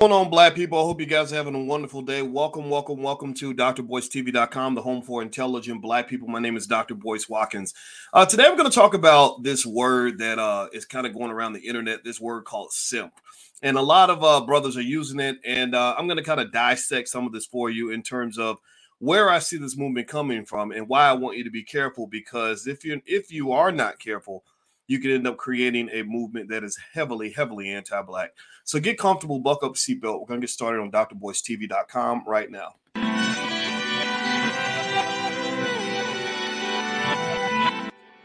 going on, black people? I hope you guys are having a wonderful day. Welcome, welcome, welcome to drboycetv.com, the home for intelligent black people. My name is Dr. Boyce Watkins. Uh, today, I'm going to talk about this word that uh, is kind of going around the internet, this word called simp. And a lot of uh, brothers are using it. And uh, I'm going to kind of dissect some of this for you in terms of where I see this movement coming from and why I want you to be careful. Because if you if you are not careful, you can end up creating a movement that is heavily, heavily anti-black. So get comfortable, buck up seatbelt. We're gonna get started on drboycetv.com right now.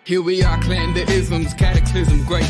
Here we are, clan the isms, cataclysm, great.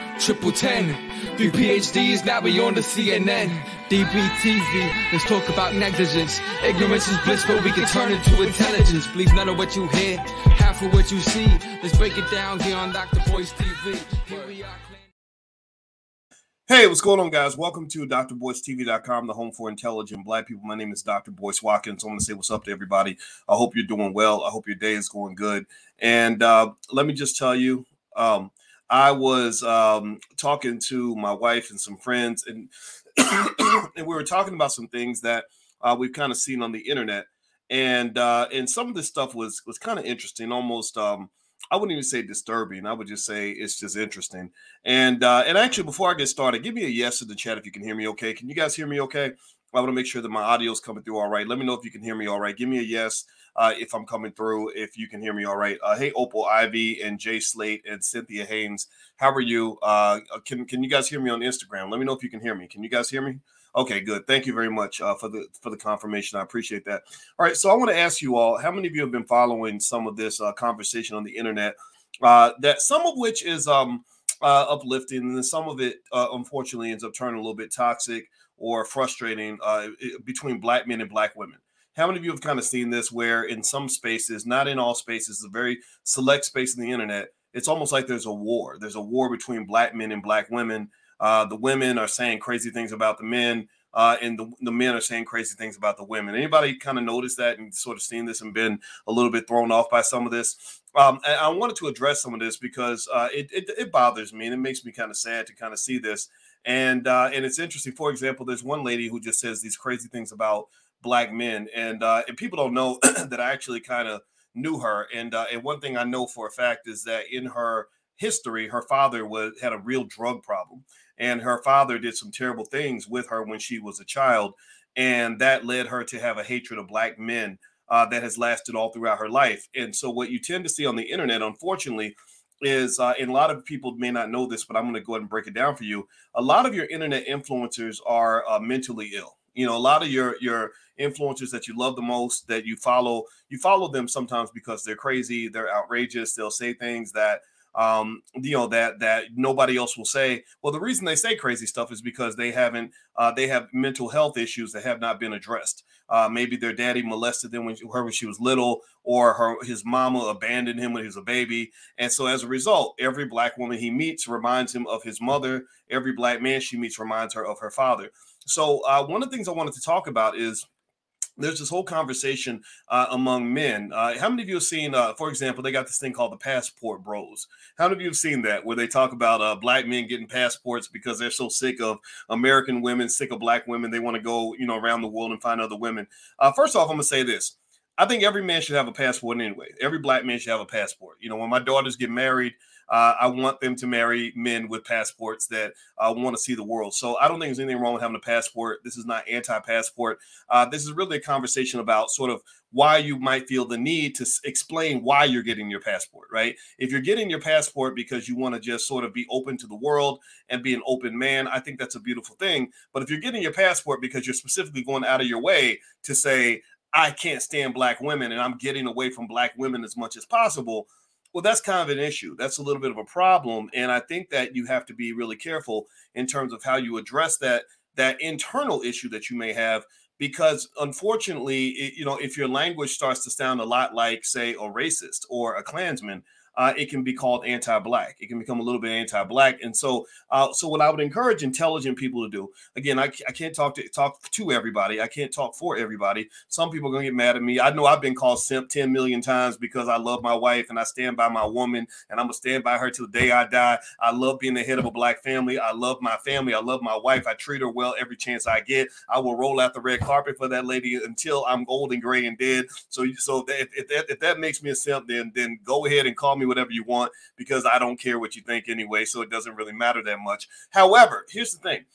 triple ten. Three PhDs, now we on the CNN. DBTV, let's talk about negligence. Ignorance is bliss, but we can turn it to intelligence. Believe none of what you hear, half of what you see. Let's break it down here on Dr. Boyce TV. Here we are. Hey, what's going on, guys? Welcome to drboycetv.com, the home for intelligent black people. My name is Dr. Boyce Watkins. I want to say what's up to everybody. I hope you're doing well. I hope your day is going good. And uh, let me just tell you, um, I was um, talking to my wife and some friends, and and we were talking about some things that uh, we've kind of seen on the internet, and uh, and some of this stuff was was kind of interesting, almost. Um, I wouldn't even say disturbing. I would just say it's just interesting. And uh, and actually, before I get started, give me a yes in the chat if you can hear me okay. Can you guys hear me okay? I want to make sure that my audio is coming through all right. Let me know if you can hear me all right. Give me a yes uh, if I'm coming through, if you can hear me all right. Uh, hey, Opal Ivy and Jay Slate and Cynthia Haynes, how are you? Uh, can can you guys hear me on Instagram? Let me know if you can hear me. Can you guys hear me? Okay, good. Thank you very much uh, for the for the confirmation. I appreciate that. All right, so I want to ask you all: How many of you have been following some of this uh, conversation on the internet? Uh, that some of which is um, uh, uplifting, and then some of it, uh, unfortunately, ends up turning a little bit toxic or frustrating uh, between black men and black women. How many of you have kind of seen this? Where in some spaces, not in all spaces, a very select space in the internet, it's almost like there's a war. There's a war between black men and black women uh, the women are saying crazy things about the men, uh, and the, the men are saying crazy things about the women. Anybody kind of noticed that and sort of seen this and been a little bit thrown off by some of this? Um, I wanted to address some of this because uh, it, it, it bothers me and it makes me kind of sad to kind of see this. And uh, and it's interesting. For example, there's one lady who just says these crazy things about black men, and uh, and people don't know that I actually kind of knew her. And uh, and one thing I know for a fact is that in her history, her father was had a real drug problem and her father did some terrible things with her when she was a child and that led her to have a hatred of black men uh, that has lasted all throughout her life and so what you tend to see on the internet unfortunately is uh, and a lot of people may not know this but i'm going to go ahead and break it down for you a lot of your internet influencers are uh, mentally ill you know a lot of your your influencers that you love the most that you follow you follow them sometimes because they're crazy they're outrageous they'll say things that um, you know that that nobody else will say. Well, the reason they say crazy stuff is because they haven't uh, they have mental health issues that have not been addressed. Uh, maybe their daddy molested them when she, her when she was little, or her his mama abandoned him when he was a baby, and so as a result, every black woman he meets reminds him of his mother. Every black man she meets reminds her of her father. So uh, one of the things I wanted to talk about is there's this whole conversation uh, among men. Uh, how many of you have seen, uh, for example, they got this thing called the passport bros? How many of you have seen that where they talk about uh, black men getting passports because they're so sick of American women, sick of black women, they want to go, you know, around the world and find other women? Uh, first off, I'm gonna say this: I think every man should have a passport anyway. Every black man should have a passport. You know, when my daughters get married, uh, I want them to marry men with passports that uh, want to see the world. So I don't think there's anything wrong with having a passport. This is not anti-passport. Uh, this is really a conversation about sort of why you might feel the need to explain why you're getting your passport, right? If you're getting your passport because you want to just sort of be open to the world and be an open man, I think that's a beautiful thing. But if you're getting your passport because you're specifically going out of your way to say, I can't stand black women and I'm getting away from black women as much as possible, well, that's kind of an issue. That's a little bit of a problem, and I think that you have to be really careful in terms of how you address that that internal issue that you may have because unfortunately it, you know if your language starts to sound a lot like say a racist or a klansman uh, it can be called anti-black. It can become a little bit anti-black. And so, uh, so what I would encourage intelligent people to do, again, I, I can't talk to talk to everybody. I can't talk for everybody. Some people are gonna get mad at me. I know I've been called simp 10 million times because I love my wife and I stand by my woman and I'm gonna stand by her till the day I die. I love being the head of a black family. I love my family. I love my wife. I treat her well every chance I get. I will roll out the red carpet for that lady until I'm old and gray and dead. So, so if, if that if that makes me a simp, then then go ahead and call me whatever you want because I don't care what you think anyway. So it doesn't really matter that much. However, here's the thing.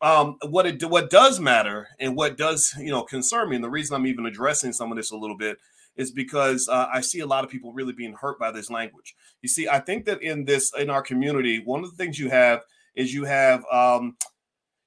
Um, what it what does matter and what does you know concern me, and the reason I'm even addressing some of this a little bit is because uh, I see a lot of people really being hurt by this language. You see, I think that in this in our community, one of the things you have is you have um,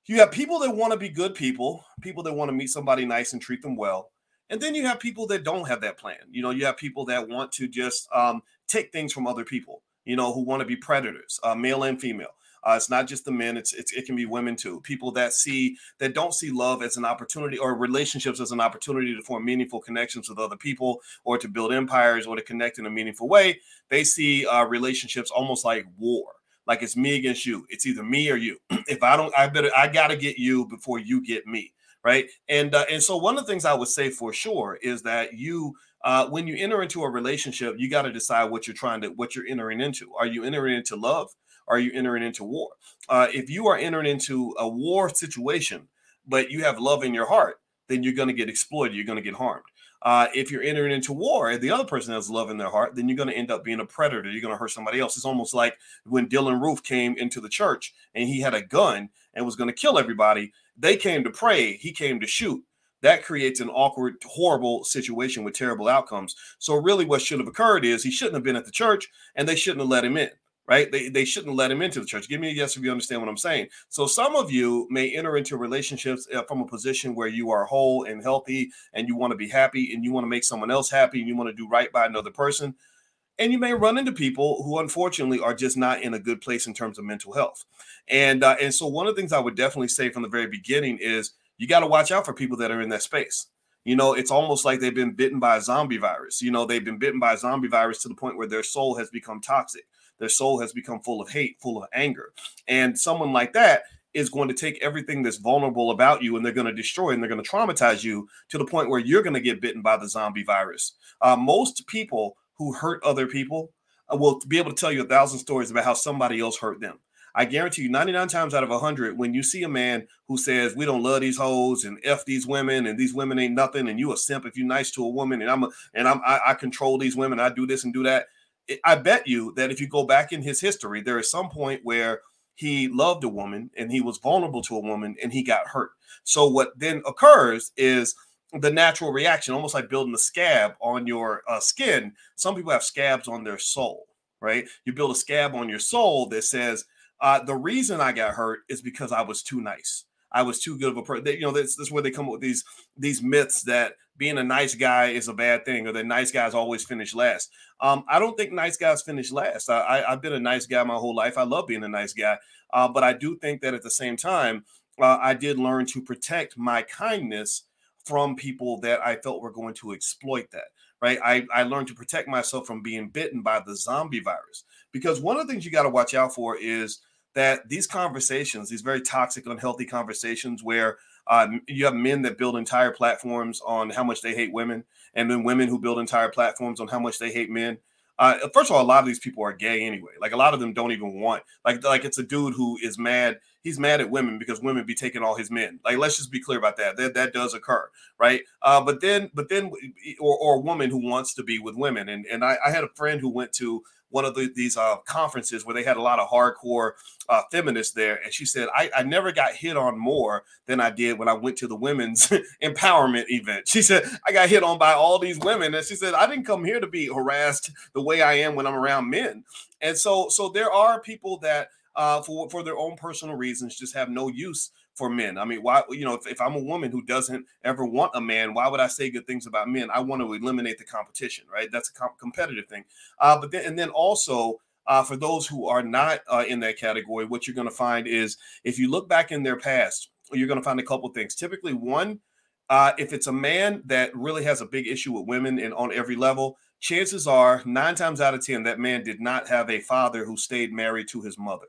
you have people that want to be good people, people that want to meet somebody nice and treat them well, and then you have people that don't have that plan. You know, you have people that want to just um, take things from other people. You know, who want to be predators, uh, male and female. Uh, it's not just the men; it's, it's it can be women too. People that see that don't see love as an opportunity or relationships as an opportunity to form meaningful connections with other people or to build empires or to connect in a meaningful way. They see uh, relationships almost like war, like it's me against you. It's either me or you. if I don't, I better I got to get you before you get me, right? And uh, and so one of the things I would say for sure is that you uh, when you enter into a relationship, you got to decide what you're trying to what you're entering into. Are you entering into love? are you entering into war? Uh, if you are entering into a war situation, but you have love in your heart, then you're going to get exploited. You're going to get harmed. Uh, if you're entering into war and the other person has love in their heart, then you're going to end up being a predator. You're going to hurt somebody else. It's almost like when Dylann Roof came into the church and he had a gun and was going to kill everybody. They came to pray, he came to shoot. That creates an awkward, horrible situation with terrible outcomes. So, really, what should have occurred is he shouldn't have been at the church and they shouldn't have let him in right? They, they shouldn't let him into the church. Give me a yes if you understand what I'm saying. So some of you may enter into relationships uh, from a position where you are whole and healthy and you want to be happy and you want to make someone else happy and you want to do right by another person. And you may run into people who unfortunately are just not in a good place in terms of mental health. And uh, and so one of the things I would definitely say from the very beginning is you got to watch out for people that are in that space. You know, it's almost like they've been bitten by a zombie virus. You know, they've been bitten by a zombie virus to the point where their soul has become toxic their soul has become full of hate, full of anger. And someone like that is going to take everything that's vulnerable about you and they're going to destroy and they're going to traumatize you to the point where you're going to get bitten by the zombie virus. Uh, most people who hurt other people uh, will be able to tell you a thousand stories about how somebody else hurt them. I guarantee you, 99 times out of 100, when you see a man who says, We don't love these hoes and F these women and these women ain't nothing, and you a simp if you nice to a woman, and I'm a, and I'm I, I control these women, I do this and do that. I bet you that if you go back in his history, there is some point where he loved a woman and he was vulnerable to a woman and he got hurt. So what then occurs is the natural reaction, almost like building a scab on your uh, skin. Some people have scabs on their soul, right? You build a scab on your soul that says, uh, "The reason I got hurt is because I was too nice. I was too good of a person." You know, this is where they come up with these these myths that being a nice guy is a bad thing or that nice guys always finish last. Um, I don't think nice guys finish last. I, have been a nice guy my whole life. I love being a nice guy. Uh, but I do think that at the same time, uh, I did learn to protect my kindness from people that I felt were going to exploit that. Right. I, I learned to protect myself from being bitten by the zombie virus. Because one of the things you got to watch out for is that these conversations, these very toxic, unhealthy conversations where uh, you have men that build entire platforms on how much they hate women, and then women who build entire platforms on how much they hate men. Uh, first of all, a lot of these people are gay anyway. Like a lot of them don't even want like like it's a dude who is mad. He's mad at women because women be taking all his men. Like let's just be clear about that. That that does occur, right? Uh, but then but then or or a woman who wants to be with women. And and I, I had a friend who went to one of the, these uh, conferences where they had a lot of hardcore uh, feminists there, and she said, I, I never got hit on more than I did when I went to the women's empowerment event. She said, I got hit on by all these women, and she said, I didn't come here to be harassed the way I am when I'm around men. And so, so there are people that, uh, for for their own personal reasons, just have no use for men. I mean, why, you know, if, if, I'm a woman who doesn't ever want a man, why would I say good things about men? I want to eliminate the competition, right? That's a comp- competitive thing. Uh, but then, and then also, uh, for those who are not uh, in that category, what you're going to find is if you look back in their past, you're going to find a couple things. Typically, one, uh, if it's a man that really has a big issue with women and on every level, chances are nine times out of 10, that man did not have a father who stayed married to his mother.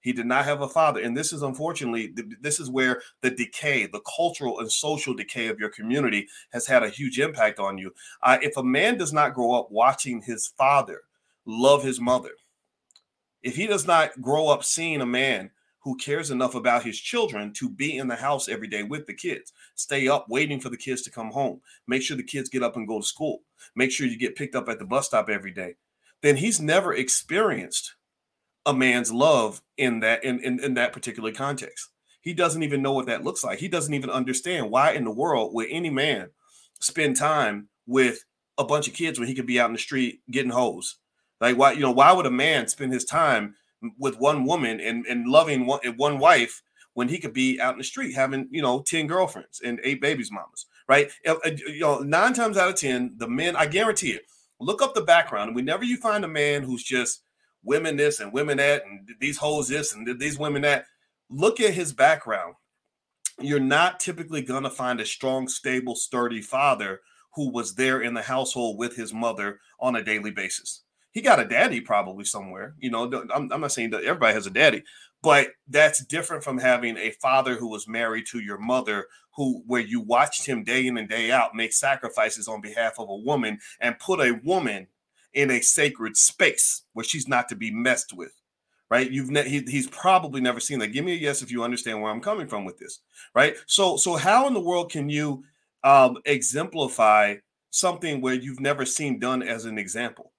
He did not have a father. And this is unfortunately, this is where the decay, the cultural and social decay of your community has had a huge impact on you. Uh, if a man does not grow up watching his father love his mother, if he does not grow up seeing a man who cares enough about his children to be in the house every day with the kids, stay up waiting for the kids to come home, make sure the kids get up and go to school, make sure you get picked up at the bus stop every day, then he's never experienced a man's love in that in, in, in that particular context. He doesn't even know what that looks like. He doesn't even understand why in the world would any man spend time with a bunch of kids when he could be out in the street getting hoes. Like why, you know, why would a man spend his time with one woman and, and loving one, one wife when he could be out in the street having, you know, 10 girlfriends and eight babies mamas, right? Uh, uh, you know, nine times out of 10, the men, I guarantee it, look up the background. And whenever you find a man who's just women this and women that, and these hoes this and these women that, look at his background. You're not typically going to find a strong, stable, sturdy father who was there in the household with his mother on a daily basis. He got a daddy probably somewhere. You know, I'm, I'm not saying that everybody has a daddy, but that's different from having a father who was married to your mother who where you watched him day in and day out make sacrifices on behalf of a woman and put a woman in a sacred space where she's not to be messed with right? You've ne- he, he's probably never seen that. Give me a yes if you understand where i'm coming from with this right? So so how in the world can you um, exemplify something where you've never seen done as an example?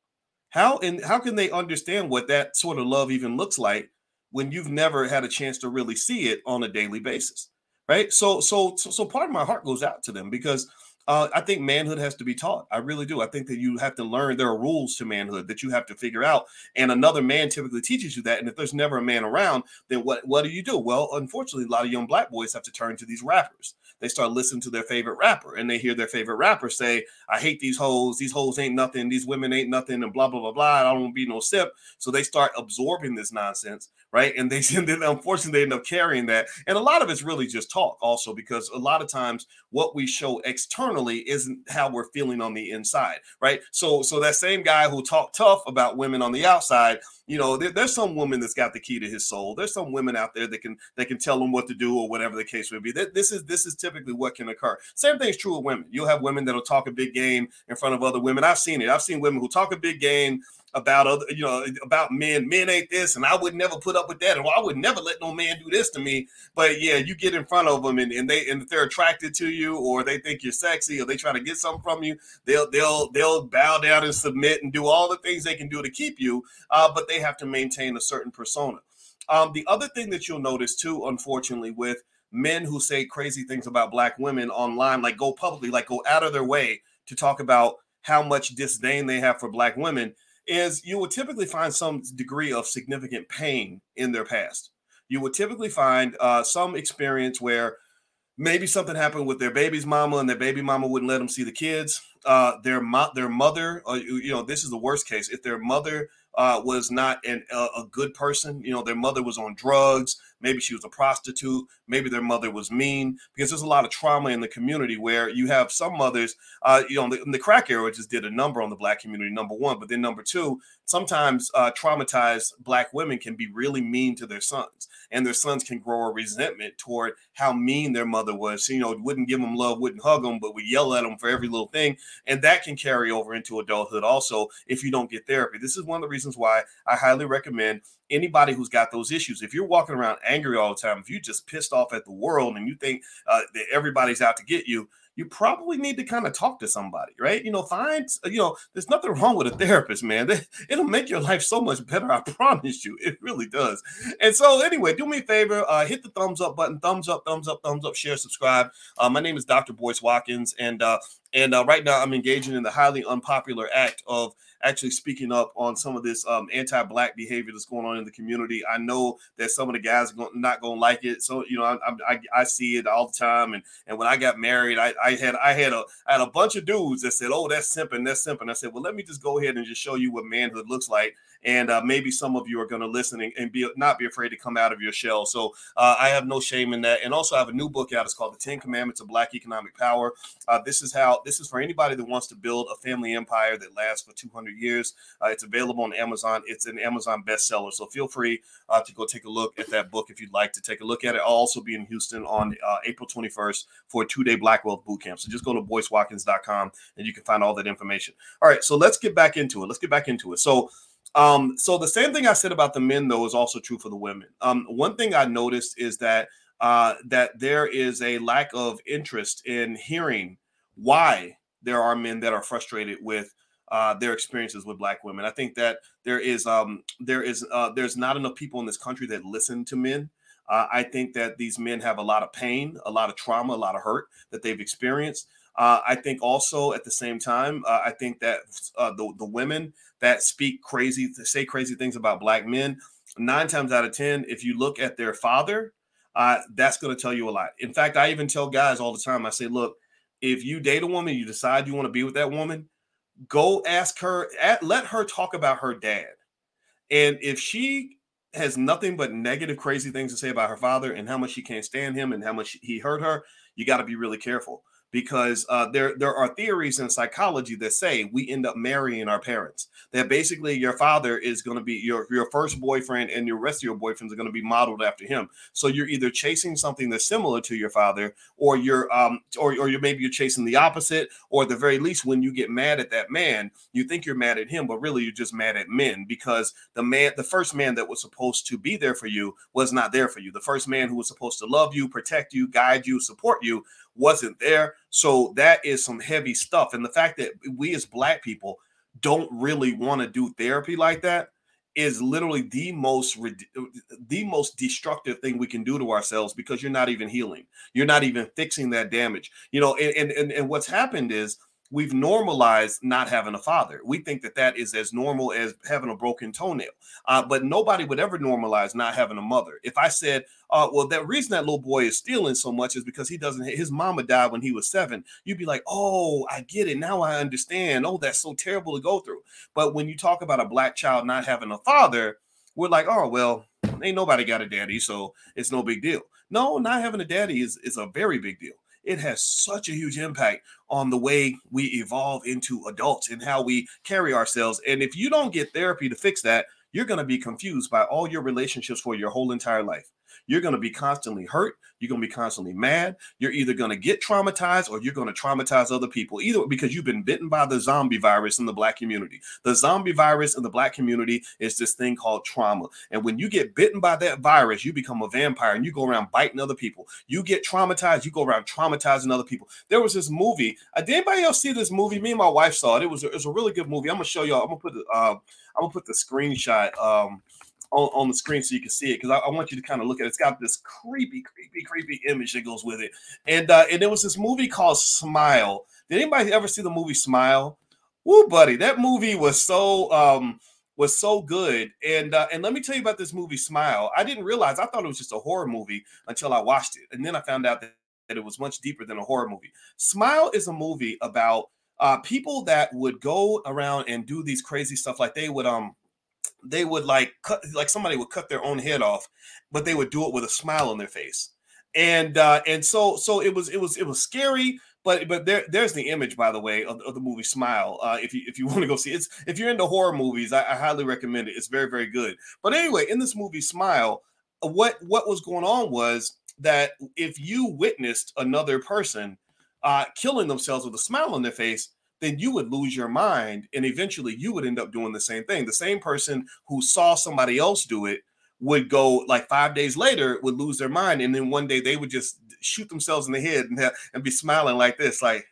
How and how can they understand what that sort of love even looks like when you've never had a chance to really see it on a daily basis right? So so so, so part of my heart goes out to them because uh, I think manhood has to be taught. I really do. I think that you have to learn there are rules to manhood that you have to figure out, and another man typically teaches you that. And if there's never a man around, then what what do you do? Well, unfortunately, a lot of young black boys have to turn to these rappers. They start listening to their favorite rapper, and they hear their favorite rapper say, "I hate these hoes. These hoes ain't nothing. These women ain't nothing," and blah blah blah blah. I don't want to be no simp. So they start absorbing this nonsense, right? And they then unfortunately they end up carrying that. And a lot of it's really just talk, also because a lot of times what we show externally isn't how we're feeling on the inside, right? So so that same guy who talked tough about women on the outside, you know, there, there's some woman that's got the key to his soul. There's some women out there that can that can tell him what to do or whatever the case may be. This is this is typically what can occur. Same thing is true with women. You'll have women that'll talk a big game in front of other women. I've seen it. I've seen women who talk a big game about other, you know, about men. Men ain't this, and I would never put up with that, and I would never let no man do this to me. But yeah, you get in front of them, and, and they and if they're attracted to you, or they think you're sexy, or they try to get something from you, they'll they'll they'll bow down and submit and do all the things they can do to keep you. Uh, but they have to maintain a certain persona. Um, the other thing that you'll notice too, unfortunately, with men who say crazy things about black women online, like go publicly, like go out of their way to talk about how much disdain they have for black women is you will typically find some degree of significant pain in their past. You will typically find uh, some experience where maybe something happened with their baby's mama and their baby mama wouldn't let them see the kids. Uh, their mo- their mother, uh, you know, this is the worst case. If their mother uh, was not an, a, a good person, you know, their mother was on drugs, Maybe she was a prostitute. Maybe their mother was mean because there's a lot of trauma in the community where you have some mothers, uh, you know, the, the, crack era just did a number on the black community, number one. But then number two, sometimes uh, traumatized black women can be really mean to their sons and their sons can grow a resentment toward how mean their mother was. So, you know, wouldn't give them love, wouldn't hug them, but would yell at them for every little thing. And that can carry over into adulthood also if you don't get therapy. This is one of the reasons why I highly recommend anybody who's got those issues. If you're walking around angry all the time, if you're just pissed off at the world and you think uh, that everybody's out to get you, you probably need to kind of talk to somebody, right? You know, find, you know, there's nothing wrong with a therapist, man. It'll make your life so much better. I promise you, it really does. And so, anyway, do me a favor, uh, hit the thumbs up button, thumbs up, thumbs up, thumbs up, share, subscribe. Uh, my name is Dr. Boyce Watkins, and uh, and uh, right now I'm engaging in the highly unpopular act of actually speaking up on some of this um, anti-black behavior that's going on in the community. I know that some of the guys are not going to like it. So you know, I, I, I, see it all the time. And and when I got married, I, I had I had a I had a bunch of dudes that said, "Oh, that's simping, that's simping." I said, "Well, let me just go ahead and just show you what manhood looks like." And uh, maybe some of you are going to listen and, and, be not be afraid to come out of your shell. So uh, I have no shame in that. And also, I have a new book out. It's called The Ten Commandments of Black Economic Power. Uh, this is how this is for anybody that wants to build a family empire that lasts for 200 years. Uh, it's available on Amazon. It's an Amazon bestseller. So feel free uh, to go take a look at that book if you'd like to take a look at it. I'll also be in Houston on uh, April 21st for a two-day Black Wealth Boot Camp. So just go to boycewatkins.com and you can find all that information. All right, so let's get back into it. Let's get back into it. So um, so the same thing I said about the men, though, is also true for the women. Um, one thing I noticed is that uh, that there is a lack of interest in hearing why there are men that are frustrated with uh, their experiences with black women. I think that there is um, there is uh, there's not enough people in this country that listen to men. Uh, I think that these men have a lot of pain, a lot of trauma, a lot of hurt that they've experienced. Uh, I think also at the same time, uh, I think that uh, the the women that speak crazy, say crazy things about black men, nine times out of ten, if you look at their father, uh, that's going to tell you a lot. In fact, I even tell guys all the time. I say, look, if you date a woman, you decide you want to be with that woman, go ask her, at, let her talk about her dad, and if she has nothing but negative, crazy things to say about her father and how much she can't stand him and how much he hurt her, you got to be really careful because uh, there there are theories in psychology that say we end up marrying our parents. That basically your father is going to be your your first boyfriend, and your rest of your boyfriends are going to be modeled after him. So you're either chasing something that's similar to your father, or you're um or or you're maybe you're chasing the opposite, or at the very least, when you get mad at that man, you think you're mad at him, but really you're just mad at men because the man, the first man that was supposed to be there for you was not there for you. The first man who was supposed to love you, protect you, guide you, support you wasn't there. So that is some heavy stuff. And the fact that we as black people don't really want to do therapy like that is literally the most the most destructive thing we can do to ourselves because you're not even healing. You're not even fixing that damage. You know, and and and what's happened is we've normalized not having a father. We think that that is as normal as having a broken toenail. Uh, but nobody would ever normalize not having a mother. If I said, uh, well, that reason that little boy is stealing so much is because he doesn't, his mama died when he was seven, you'd be like, oh, I get it. Now I understand. Oh, that's so terrible to go through. But when you talk about a black child not having a father, we're like, oh, well, ain't nobody got a daddy, so it's no big deal. No, not having a daddy is, is a very big deal it has such a huge impact on the way we evolve into adults and how we carry ourselves. And if you don't get therapy to fix that, you're going to be confused by all your relationships for your whole entire life. You're going to be constantly hurt. You're going to be constantly mad. You're either going to get traumatized or you're going to traumatize other people, either because you've been bitten by the zombie virus in the black community. The zombie virus in the black community is this thing called trauma. And when you get bitten by that virus, you become a vampire and you go around biting other people. You get traumatized, you go around traumatizing other people. There was this movie. Uh, did anybody else see this movie? Me and my wife saw it. It was, it was a really good movie. I'm to show y'all. I'm to put the, uh, I'm to put the screenshot. Um, on, on the screen so you can see it because I, I, want you to kind of look at it. It's got this creepy, creepy, creepy image that goes with it. And uh, and there was this movie called Smile. Did anybody ever see the movie Smile? Woo, buddy, that movie was so um was so good. And uh, and let me tell you about this movie Smile. I didn't realize I thought it was just a horror movie until I watched it, and then I found out that, that it was much deeper than a horror movie. Smile is a movie about uh, people that would go around and do these crazy stuff, like they would um they would like cut like somebody would cut their own head off, but they would do it with a smile on their face. And uh and so so it was it was it was scary, but but there there's the image by the way of, of the movie Smile. Uh if you if you want to go see it. it's if you're into horror movies, I, I highly recommend it. It's very very good. But anyway, in this movie Smile, what what was going on was that if you witnessed another person uh killing themselves with a smile on their face, then you would lose your mind and eventually you would end up doing the same thing. The same person who saw somebody else do it would go like five days later would lose their mind and then one day they would just shoot themselves in the head and, have, and be smiling like this like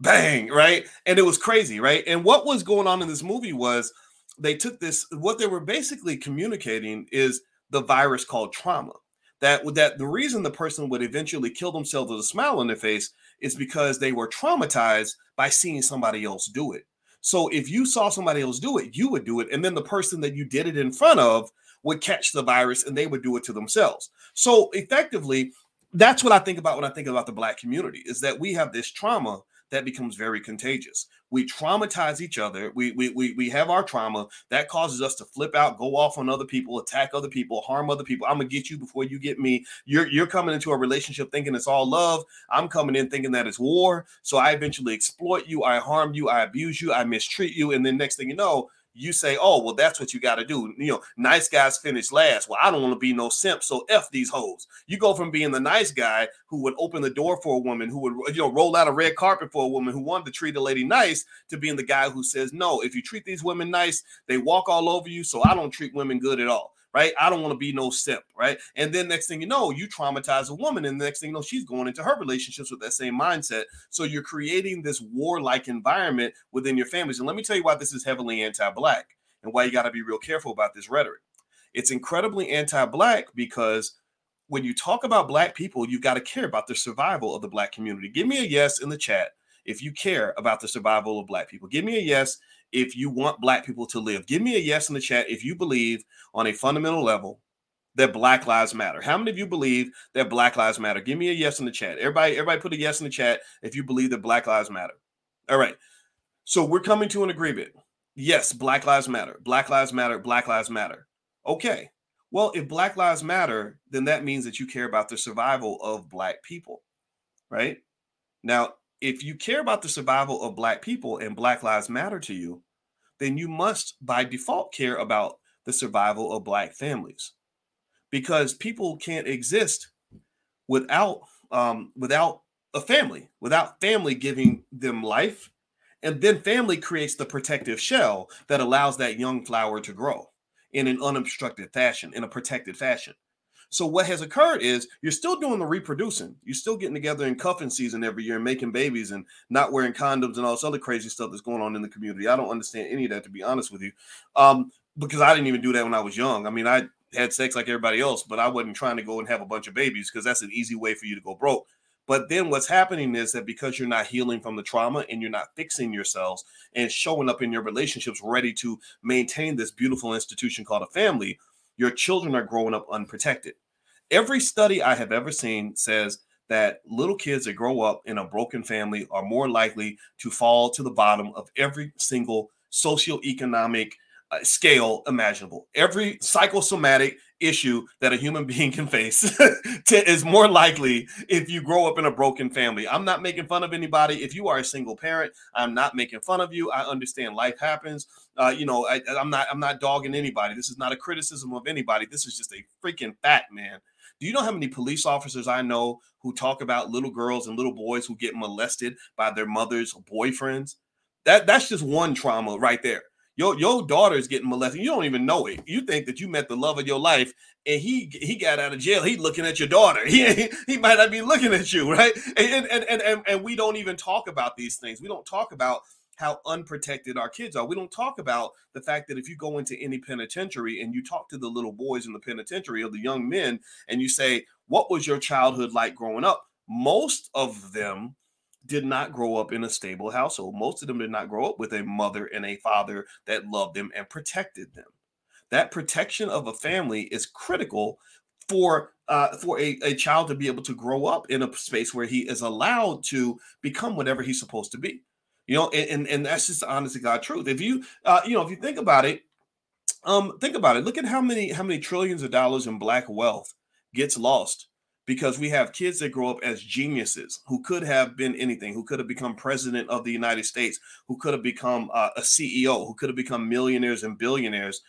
bang right? And it was crazy right? And what was going on in this movie was they took this what they were basically communicating is the virus called trauma that that the reason the person would eventually kill themselves with a smile on their face is because they were traumatized by seeing somebody else do it. So if you saw somebody else do it, you would do it. And then the person that you did it in front of would catch the virus and they would do it to themselves. So effectively, that's what I think about when I think about the black community is that we have this trauma that becomes very contagious. We traumatize each other. We, we, we, we have our trauma that causes us to flip out, go off on other people, attack other people, harm other people. I'm gonna get you before you get me. You're you're coming into a relationship thinking it's all love. I'm coming in thinking that it's war. So I eventually exploit you, I harm you, I abuse you, I mistreat you, and then next thing you know, you say, oh, well, that's what you got to do. You know, nice guys finish last. Well, I don't want to be no simp, so F these hoes. You go from being the nice guy who would open the door for a woman, who would, you know, roll out a red carpet for a woman who wanted to treat a lady nice, to being the guy who says, no, if you treat these women nice, they walk all over you, so I don't treat women good at all right? I don't want to be no simp, right? And then next thing you know, you traumatize a woman, and the next thing you know, she's going into her relationships with that same mindset. So you're creating this warlike environment within your families. And let me tell you why this is heavily anti-black and why you got to be real careful about this rhetoric. It's incredibly anti-black because when you talk about black people, you've got to care about the survival of the black community. Give me a yes in the chat if you care about the survival of black people. Give me a yes if you want black people to live. Give me a yes in the chat if you believe on a fundamental level that black lives matter. How many of you believe that black lives matter? Give me a yes in the chat. Everybody everybody put a yes in the chat if you believe that black lives matter. All right. So we're coming to an agreement. Yes, black lives matter. Black lives matter. Black lives matter. Okay. Well, if black lives matter, then that means that you care about the survival of black people. Right? Now, if you care about the survival of black people and black lives matter to you, then you must by default care about the survival of black families. Because people can't exist without um, without a family without family giving them life. And then family creates the protective shell that allows that young flower to grow in an unobstructed fashion in a protected fashion so what has occurred is you're still doing the reproducing. You're still getting together in cuffing season every year and making babies and not wearing condoms and all this other crazy stuff that's going on in the community. I don't understand any of that, to be honest with you, um, because I didn't even do that when I was young. I mean, I had sex like everybody else, but I wasn't trying to go and have a bunch of babies because that's an easy way for you to go broke. But then what's happening is that because you're not healing from the trauma and you're not fixing yourselves and showing up in your relationships ready to maintain this beautiful institution called a family, your children are growing up unprotected. Every study I have ever seen says that little kids that grow up in a broken family are more likely to fall to the bottom of every single socioeconomic uh, scale imaginable. Every psychosomatic issue that a human being can face to, is more likely if you grow up in a broken family. I'm not making fun of anybody. If you are a single parent, I'm not making fun of you. I understand life happens. Uh, you know, I, I'm not I'm not dogging anybody. This is not a criticism of anybody. This is just a freaking fact, man. Do you know how many police officers I know who talk about little girls and little boys who get molested by their mothers' boyfriends? That that's just one trauma right there. Your your daughter's getting molested. You don't even know it. You think that you met the love of your life, and he he got out of jail. He looking at your daughter. He he might not be looking at you, right? And and and and, and we don't even talk about these things. We don't talk about how unprotected our kids are. We don't talk about the fact that if you go into any penitentiary and you talk to the little boys in the penitentiary or the young men, and you say, "What was your childhood like growing up?" Most of them did not grow up in a stable household. Most of them did not grow up with a mother and a father that loved them and protected them. That protection of a family is critical for uh, for a, a child to be able to grow up in a space where he is allowed to become whatever he's supposed to be. You know, and, and, and that's just the honest to God truth. If you uh, you know, if you think about it, um, think about it. Look at how many how many trillions of dollars in black wealth gets lost because we have kids that grow up as geniuses who could have been anything, who could have become president of the United States, who could have become uh, a CEO, who could have become millionaires and billionaires,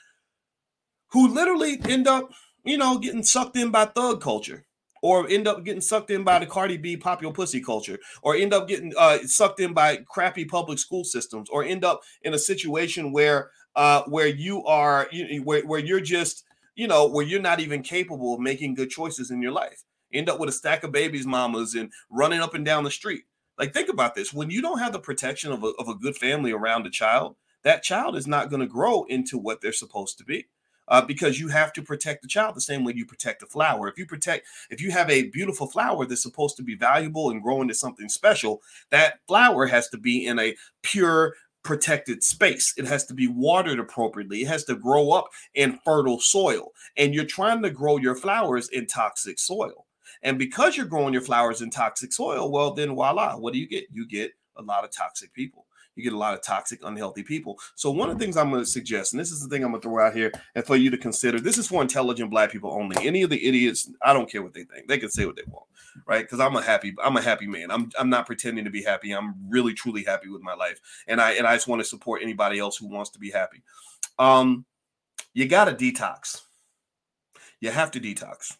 who literally end up, you know, getting sucked in by thug culture. Or end up getting sucked in by the Cardi B popular pussy culture, or end up getting uh, sucked in by crappy public school systems, or end up in a situation where uh, where you are you, where, where you're just you know where you're not even capable of making good choices in your life end up with a stack of babies mamas and running up and down the street. Like, think about this. When you don't have the protection of a, of a good family around a child, that child is not going to grow into what they're supposed to be. Uh, because you have to protect the child the same way you protect a flower. If you protect, if you have a beautiful flower that's supposed to be valuable and grow into something special, that flower has to be in a pure, protected space. It has to be watered appropriately. It has to grow up in fertile soil. And you're trying to grow your flowers in toxic soil. And because you're growing your flowers in toxic soil, well, then voila, what do you get? You get a lot of toxic people you get a lot of toxic, unhealthy people. So one of the things I'm going to suggest, and this is the thing I'm going to throw out here, and for you to consider, this is for intelligent black people only. Any of the idiots, I don't care what they think; they can say what they want, right? Because I'm a happy, I'm a happy man. I'm I'm not pretending to be happy. I'm really truly happy with my life, and I and I just want to support anybody else who wants to be happy. Um, you got to detox. You have to detox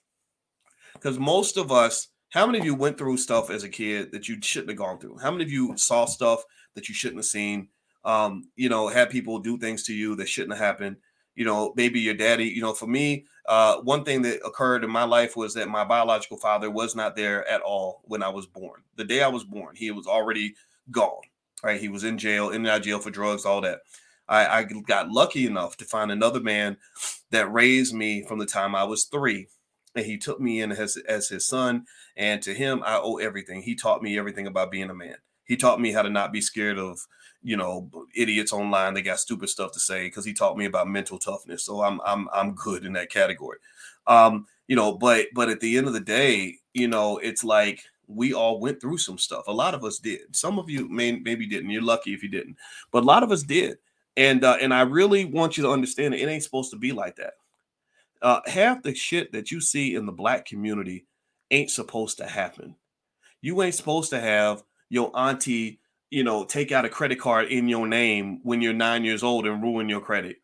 because most of us. How many of you went through stuff as a kid that you shouldn't have gone through? How many of you saw stuff that you shouldn't have seen. Um, you know, had people do things to you that shouldn't have happened. You know, maybe your daddy, you know, for me, uh, one thing that occurred in my life was that my biological father was not there at all when I was born. The day I was born, he was already gone. Right. He was in jail, in and out jail for drugs, all that. I, I got lucky enough to find another man that raised me from the time I was three and he took me in as, as his son and to him i owe everything. He taught me everything about being a man. He taught me how to not be scared of you know idiots online they got stupid stuff to say because he taught me about mental toughness. So i'm i'm i'm good in that category. Um you know but but at the end of the day you know it's like we all went through some stuff. A lot of us did. Some of you may maybe didn't. You're lucky if you didn't. But a lot of us did. And uh, and i really want you to understand that it ain't supposed to be like that uh half the shit that you see in the black community ain't supposed to happen you ain't supposed to have your auntie, you know, take out a credit card in your name when you're nine years old and ruin your credit.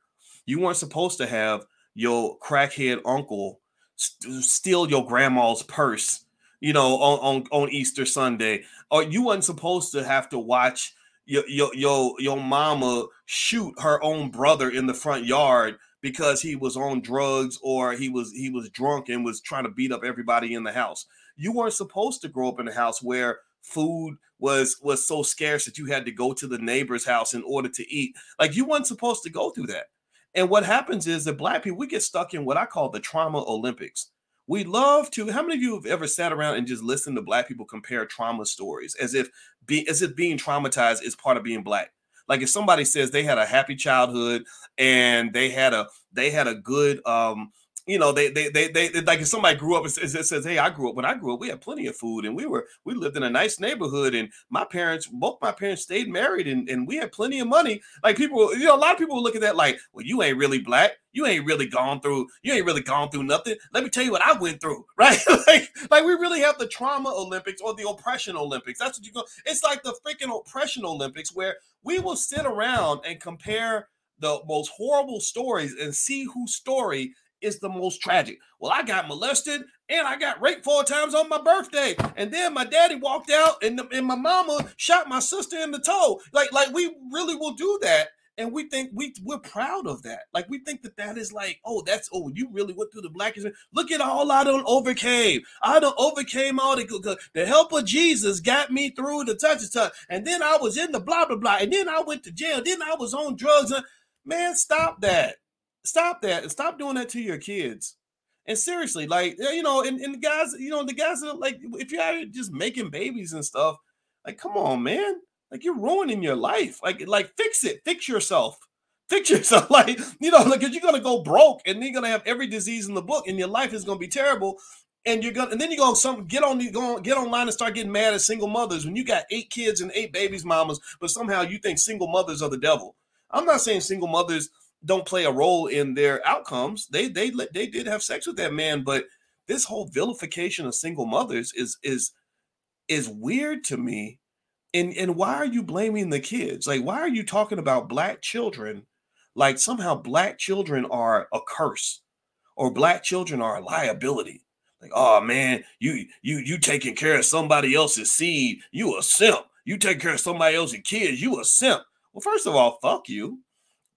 You weren't supposed to have your crackhead uncle st- steal your grandma's purse, you know, on, on, on Easter Sunday. Or you weren't supposed to have to watch your, your your your mama shoot her own brother in the front yard because he was on drugs or he was he was drunk and was trying to beat up everybody in the house. You weren't supposed to grow up in a house where food was was so scarce that you had to go to the neighbor's house in order to eat. Like you weren't supposed to go through that. And what happens is that black people we get stuck in what I call the trauma Olympics. We love to. How many of you have ever sat around and just listened to black people compare trauma stories as if be as if being traumatized is part of being black? Like if somebody says they had a happy childhood and they had a they had a good um you know, they, they, they, they, like if somebody grew up and says, says, Hey, I grew up when I grew up, we had plenty of food and we were, we lived in a nice neighborhood and my parents, both my parents stayed married and, and we had plenty of money. Like people, you know, a lot of people look at that like, well, you ain't really black. You ain't really gone through, you ain't really gone through nothing. Let me tell you what I went through, right? like, like we really have the trauma Olympics or the oppression Olympics. That's what you go. It's like the freaking oppression Olympics where we will sit around and compare the most horrible stories and see whose story is the most tragic. Well, I got molested and I got raped four times on my birthday. And then my daddy walked out and, the, and my mama shot my sister in the toe. Like, like we really will do that. And we think we we're proud of that. Like we think that that is like, oh, that's oh, you really went through the black. Look at all I done overcame. I done overcame all the good. the help of Jesus got me through the touch and touch. And then I was in the blah blah blah. And then I went to jail. Then I was on drugs. Man, stop that stop that and stop doing that to your kids. And seriously, like you know, and, and the guys, you know, the guys are like, if you're just making babies and stuff, like, come on, man, like you're ruining your life. Like, like fix it, fix yourself, fix yourself. Like, you know, like, you're gonna go broke, and you're gonna have every disease in the book, and your life is gonna be terrible. And you're gonna, and then you go some get on the go get online and start getting mad at single mothers when you got eight kids and eight babies, mamas, but somehow you think single mothers are the devil. I'm not saying single mothers don't play a role in their outcomes. They they they did have sex with that man, but this whole vilification of single mothers is is is weird to me. And and why are you blaming the kids? Like why are you talking about black children like somehow black children are a curse or black children are a liability? Like, oh man, you you you taking care of somebody else's seed, you a simp. You take care of somebody else's kids, you a simp. Well, first of all, fuck you.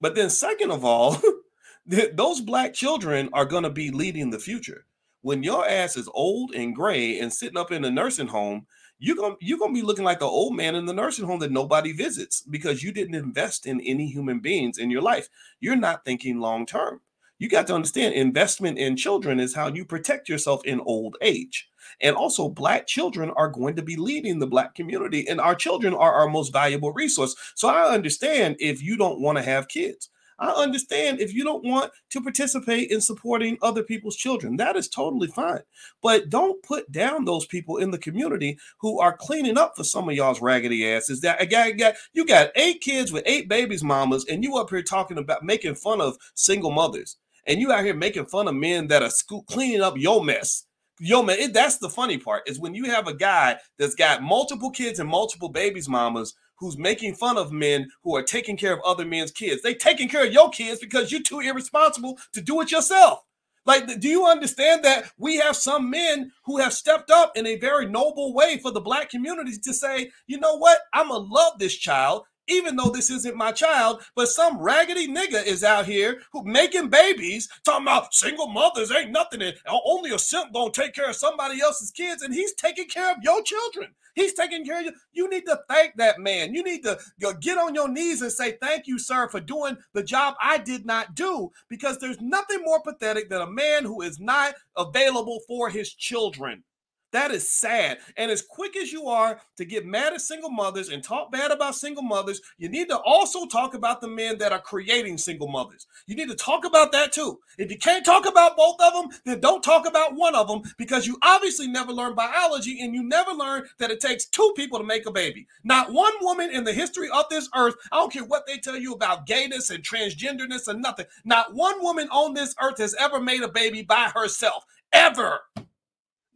But then, second of all, those black children are going to be leading the future. When your ass is old and gray and sitting up in a nursing home, you're gonna you're gonna be looking like the old man in the nursing home that nobody visits because you didn't invest in any human beings in your life. You're not thinking long term. You got to understand investment in children is how you protect yourself in old age. And also, Black children are going to be leading the Black community, and our children are our most valuable resource. So I understand if you don't want to have kids. I understand if you don't want to participate in supporting other people's children. That is totally fine. But don't put down those people in the community who are cleaning up for some of y'all's raggedy asses. That guy you got eight kids with eight babies, mamas, and you up here talking about making fun of single mothers. And you out here making fun of men that are school, cleaning up your mess yo man it, that's the funny part is when you have a guy that's got multiple kids and multiple babies mamas who's making fun of men who are taking care of other men's kids. They taking care of your kids because you're too irresponsible to do it yourself. Like, do you understand that we have some men who have stepped up in a very noble way for the black community to say, you know what, I'm gonna love this child even though this isn't my child, but some raggedy nigga is out here who making babies, talking about single mothers ain't nothing. And only a simp gonna take care of somebody else's kids, and he's taking care of your children. He's taking care of you. You need to thank that man. You need to get on your knees and say, Thank you, sir, for doing the job I did not do. Because there's nothing more pathetic than a man who is not available for his children. That is sad. And as quick as you are to get mad at single mothers and talk bad about single mothers, you need to also talk about the men that are creating single mothers. You need to talk about that too. If you can't talk about both of them, then don't talk about one of them because you obviously never learned biology and you never learned that it takes two people to make a baby. Not one woman in the history of this earth, I don't care what they tell you about gayness and transgenderness and nothing, not one woman on this earth has ever made a baby by herself. Ever.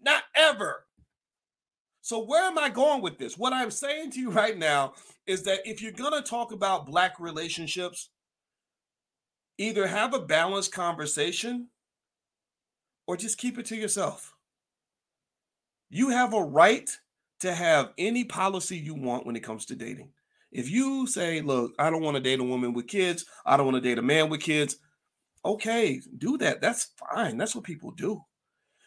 Not ever. So, where am I going with this? What I'm saying to you right now is that if you're going to talk about Black relationships, either have a balanced conversation or just keep it to yourself. You have a right to have any policy you want when it comes to dating. If you say, look, I don't want to date a woman with kids, I don't want to date a man with kids, okay, do that. That's fine. That's what people do.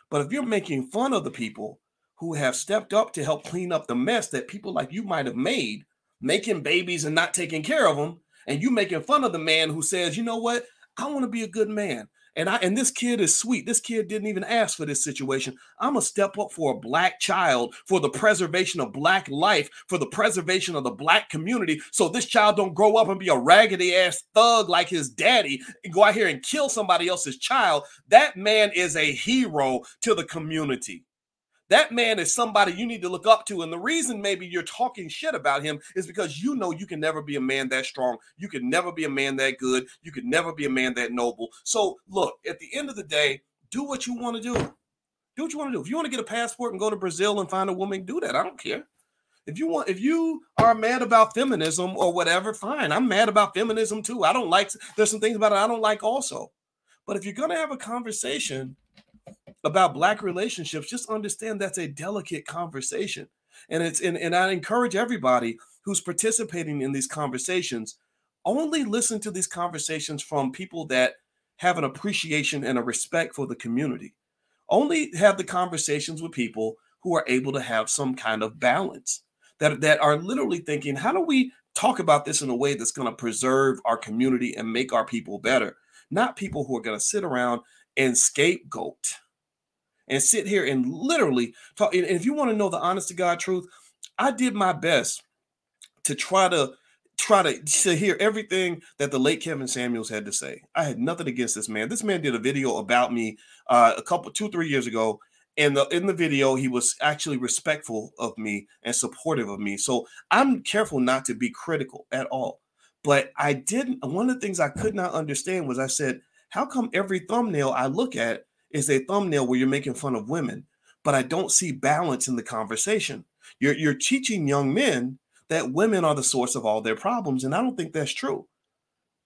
But if you're making fun of the people who have stepped up to help clean up the mess that people like you might have made, making babies and not taking care of them, and you making fun of the man who says, you know what, I want to be a good man. And I and this kid is sweet. This kid didn't even ask for this situation. I'm gonna step up for a black child, for the preservation of black life, for the preservation of the black community. So this child don't grow up and be a raggedy ass thug like his daddy and go out here and kill somebody else's child. That man is a hero to the community. That man is somebody you need to look up to. And the reason maybe you're talking shit about him is because you know you can never be a man that strong. You can never be a man that good. You can never be a man that noble. So, look, at the end of the day, do what you want to do. Do what you want to do. If you want to get a passport and go to Brazil and find a woman, do that. I don't care. If you want, if you are mad about feminism or whatever, fine. I'm mad about feminism too. I don't like, there's some things about it I don't like also. But if you're to have a conversation about black relationships, just understand that's a delicate conversation. And it's and, and I encourage everybody who's participating in these conversations, only listen to these conversations from people that have an appreciation and a respect for the community. Only have the conversations with people who are able to have some kind of balance that, that are literally thinking, how do we talk about this in a way that's going to preserve our community and make our people better? Not people who are going to sit around and scapegoat and sit here and literally talk. And if you want to know the honest to God truth, I did my best to try to try to, to hear everything that the late Kevin Samuels had to say. I had nothing against this man. This man did a video about me uh, a couple two three years ago. And the, in the video, he was actually respectful of me and supportive of me. So I'm careful not to be critical at all. But I didn't. One of the things I could not understand was I said, how come every thumbnail I look at is a thumbnail where you're making fun of women, but I don't see balance in the conversation. You're, you're teaching young men that women are the source of all their problems, and I don't think that's true.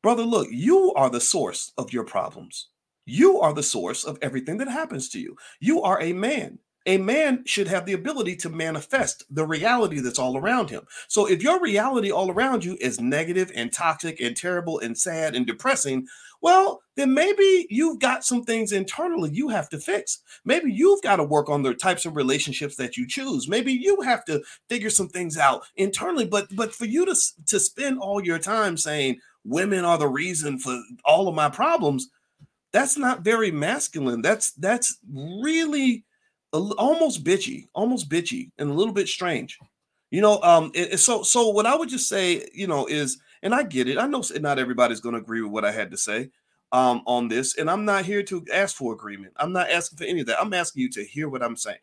Brother, look, you are the source of your problems. You are the source of everything that happens to you. You are a man a man should have the ability to manifest the reality that's all around him. So if your reality all around you is negative and toxic and terrible and sad and depressing, well, then maybe you've got some things internally you have to fix. Maybe you've got to work on the types of relationships that you choose. Maybe you have to figure some things out internally. But but for you to to spend all your time saying women are the reason for all of my problems, that's not very masculine. That's that's really almost bitchy, almost bitchy, and a little bit strange. You know, um, so so what I would just say, you know, is And I get it. I know not everybody's going to agree with what I had to say um, on this, and I'm not here to ask for agreement. I'm not asking for any of that. I'm asking you to hear what I'm saying.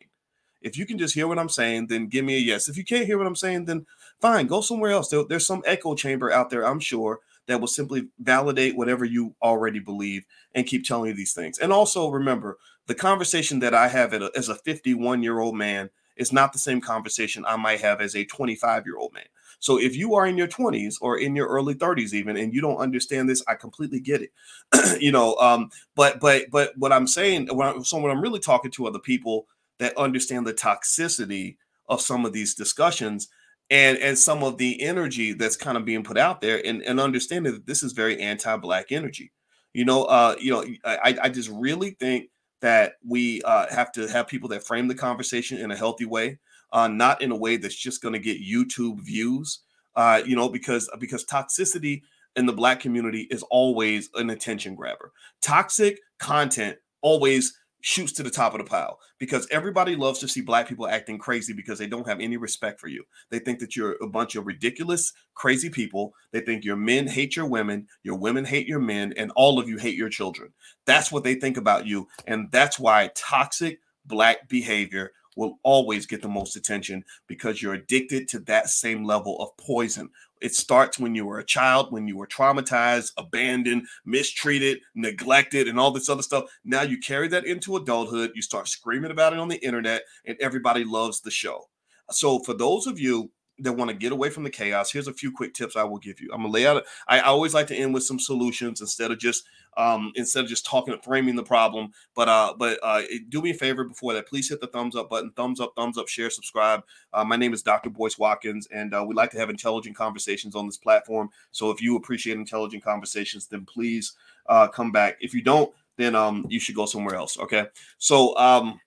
If you can just hear what I'm saying, then give me a yes. If you can't hear what I'm saying, then fine, go somewhere else. There, there's some echo chamber out there, I'm sure, that will simply validate whatever you already believe and keep telling you these things. And also remember, the conversation that I have as a 51 year old man is not the same conversation I might have as a 25 year old man. So if you are in your 20s or in your early 30s even and you don't understand this, I completely get it. you know, um, but but but what I'm saying, when I, so when I'm really talking to other people that understand the toxicity of some of these discussions and and some of the energy that's kind of being put out there and, and understanding that this is very anti-black energy. You know, uh, you know, I, I just really think that we uh, have to have people that frame the conversation in a healthy way uh, not in a way that's just going to get YouTube views. Uh, you know, because because toxicity in the black community is always an attention grabber. Toxic content always shoots to the top of the pile because everybody loves to see black people acting crazy because they don't have any respect for you. They think that you're a bunch of ridiculous, crazy people. They think your men hate your women, your women hate your men, and all of you hate your children. That's what they think about you. And that's why toxic black behavior will always get the most attention because you're addicted to that same level of poison. It starts when you were a child, when you were traumatized, abandoned, mistreated, neglected, and all this other stuff. Now you carry that into adulthood. You start screaming about it on the internet, and everybody loves the show. So, for those of you that want to get away from the chaos, here's a few quick tips I will give you. I'm gonna lay out. I always like to end with some solutions instead of just um, instead of just talking framing the problem. But uh, but uh, do me a favor before that, please hit the thumbs up button, thumbs up, thumbs up, share, subscribe. Uh, my name is Dr. Boyce Watkins, and uh, we like to have intelligent conversations on this platform. So if you appreciate intelligent conversations, then please uh, come back. If you don't, then um, you should go somewhere else. Okay. So um,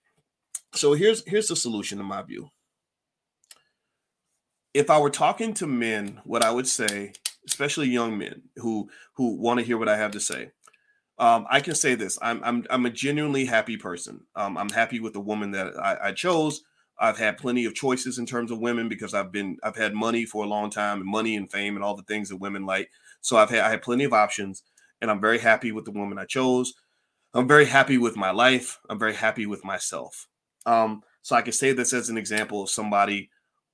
so here's here's the solution in my view if I were talking to men, what I would say, especially young men who who want to hear what I have to say, um, I can say this: I'm I'm I'm a genuinely happy person. Um, I'm happy with the woman that I, I, chose. I've had plenty of choices in terms of women because I've been I've had money for a long time and money and fame and all the things that women like. So I've had I had plenty of options, and I'm very happy with the woman I chose. I'm very happy with my life. I'm very happy with myself. Um, so I can say this as an example of somebody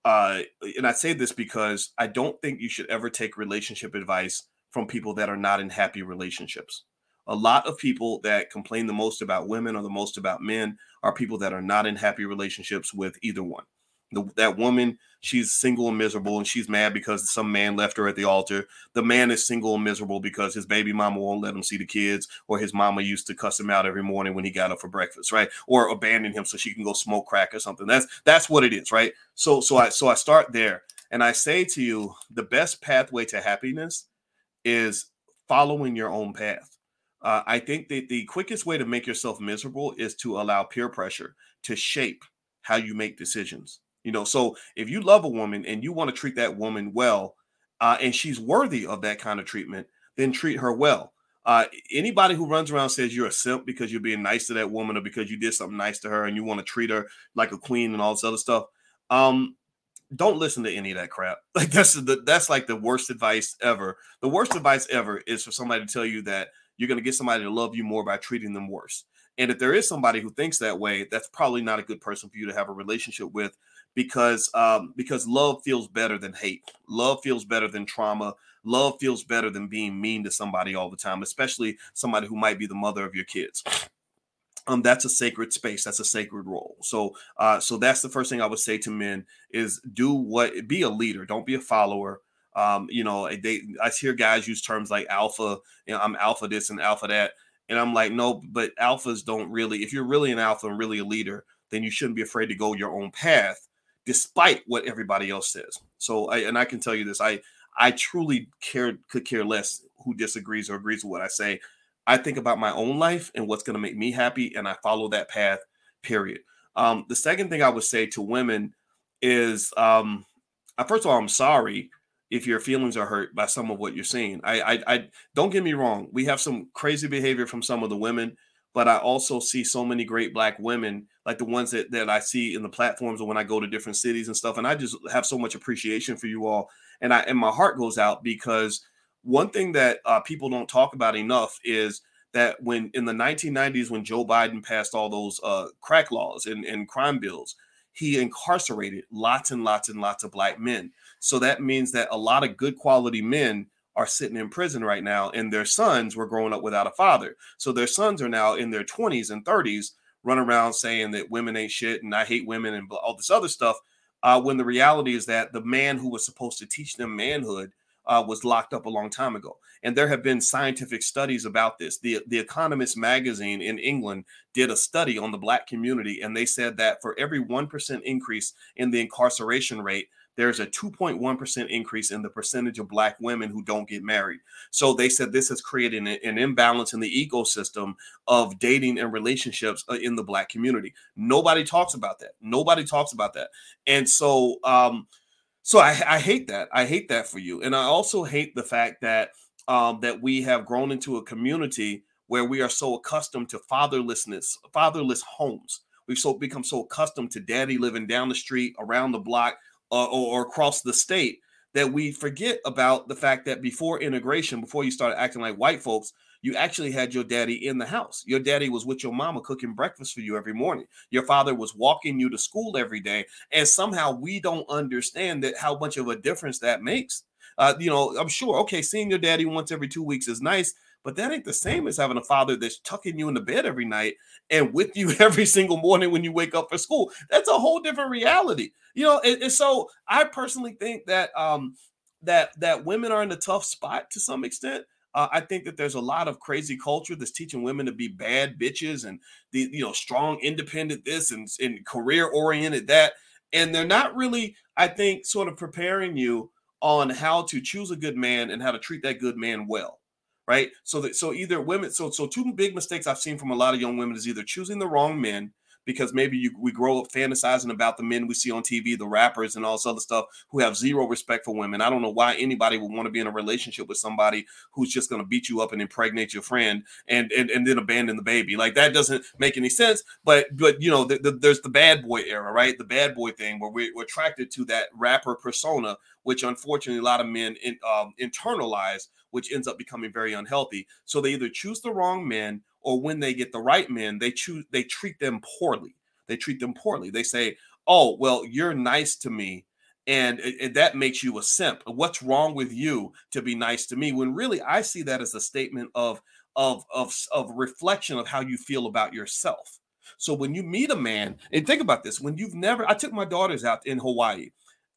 uh, and I say this because I don't think you should ever take relationship advice from people that are not in happy relationships. A lot of people that complain the most about women or the most about men are people that are not in happy relationships with either one. The, that woman, she's single and miserable, and she's mad because some man left her at the altar. The man is single and miserable because his baby mama won't let him see the kids, or his mama used to cuss him out every morning when he got up for breakfast, right? Or abandon him so she can go smoke crack or something. That's that's what it is, right? So so I so I start there, and I say to you, the best pathway to happiness is following your own path. Uh, I think that the quickest way to make yourself miserable is to allow peer pressure to shape how you make decisions. You know, so if you love a woman and you want to treat that woman well, uh, and she's worthy of that kind of treatment, then treat her well. Uh, anybody who runs around says you're a simp because you're being nice to that woman or because you did something nice to her and you want to treat her like a queen and all this other stuff, um, don't listen to any of that crap. Like that's the that's like the worst advice ever. The worst advice ever is for somebody to tell you that you're going to get somebody to love you more by treating them worse. And if there is somebody who thinks that way, that's probably not a good person for you to have a relationship with because um, because love feels better than hate. Love feels better than trauma. Love feels better than being mean to somebody all the time, especially somebody who might be the mother of your kids. Um, that's a sacred space. That's a sacred role. So, uh, so that's the first thing I would say to men is do what be a leader. Don't be a follower. Um, you know, they I hear guys use terms like alpha. You know, I'm alpha this and alpha that, and I'm like, no, but alphas don't really. If you're really an alpha and really a leader, then you shouldn't be afraid to go your own path despite what everybody else says. So, I, and I can tell you this, I I truly care could care less who disagrees or agrees with what I say. I think about my own life and what's going to make me happy, and I follow that path. Period. Um, the second thing I would say to women is, um, uh, first of all, I'm sorry if your feelings are hurt by some of what you're seeing. I, I, I don't get me wrong. We have some crazy behavior from some of the women, but I also see so many great black women, like the ones that, that I see in the platforms or when I go to different cities and stuff. And I just have so much appreciation for you all. And I and my heart goes out because one thing that uh, people don't talk about enough is that when in the 1990s, when Joe Biden passed all those uh, crack laws and, and crime bills, he incarcerated lots and lots and lots of black men. So that means that a lot of good quality men are sitting in prison right now, and their sons were growing up without a father. So their sons are now in their 20s and 30s, running around saying that women ain't shit and I hate women and all this other stuff. Uh, when the reality is that the man who was supposed to teach them manhood uh, was locked up a long time ago. And there have been scientific studies about this. The, the Economist magazine in England did a study on the Black community, and they said that for every 1% increase in the incarceration rate, there's a 2.1% increase in the percentage of black women who don't get married. So they said this has created an, an imbalance in the ecosystem of dating and relationships uh, in the black community. Nobody talks about that. Nobody talks about that. And so um so I, I hate that. I hate that for you. And I also hate the fact that um that we have grown into a community where we are so accustomed to fatherlessness, fatherless homes. We've so become so accustomed to daddy living down the street, around the block, uh, or, or across the state that we forget about the fact that before integration, before you started acting like white folks, you actually had your daddy in the house. Your daddy was with your mama cooking breakfast for you every morning. Your father was walking you to school every day. And somehow we don't understand that how much of a difference that makes. Uh, you know, I'm sure, okay, seeing your daddy once every two weeks is nice, but that ain't the same as having a father that's tucking you in the bed every night and with you every single morning when you wake up for school. That's a whole different reality. You know, and, and so I personally think that um that that women are in a tough spot to some extent. Uh, I think that there's a lot of crazy culture that's teaching women to be bad bitches and the you know strong, independent this and, and career oriented that, and they're not really, I think, sort of preparing you on how to choose a good man and how to treat that good man well right? So that so either women, so so two big mistakes I've seen from a lot of young women is either choosing the wrong men because maybe you, we grow up fantasizing about the men we see on TV, the rappers and all this other stuff who have zero respect for women. I don't know why anybody would want to be in a relationship with somebody who's just going to beat you up and impregnate your friend and, and and then abandon the baby. Like that doesn't make any sense. But but you know, the, the, there's the bad boy era, right? The bad boy thing where we're, we're attracted to that rapper persona, which unfortunately a lot of men in, um, internalize which ends up becoming very unhealthy. So they either choose the wrong men or when they get the right men, they choose they treat them poorly. They treat them poorly. They say, "Oh, well, you're nice to me." And that makes you a simp. What's wrong with you to be nice to me? When really, I see that as a statement of of of of reflection of how you feel about yourself. So when you meet a man, and think about this: when you've never, I took my daughters out in Hawaii,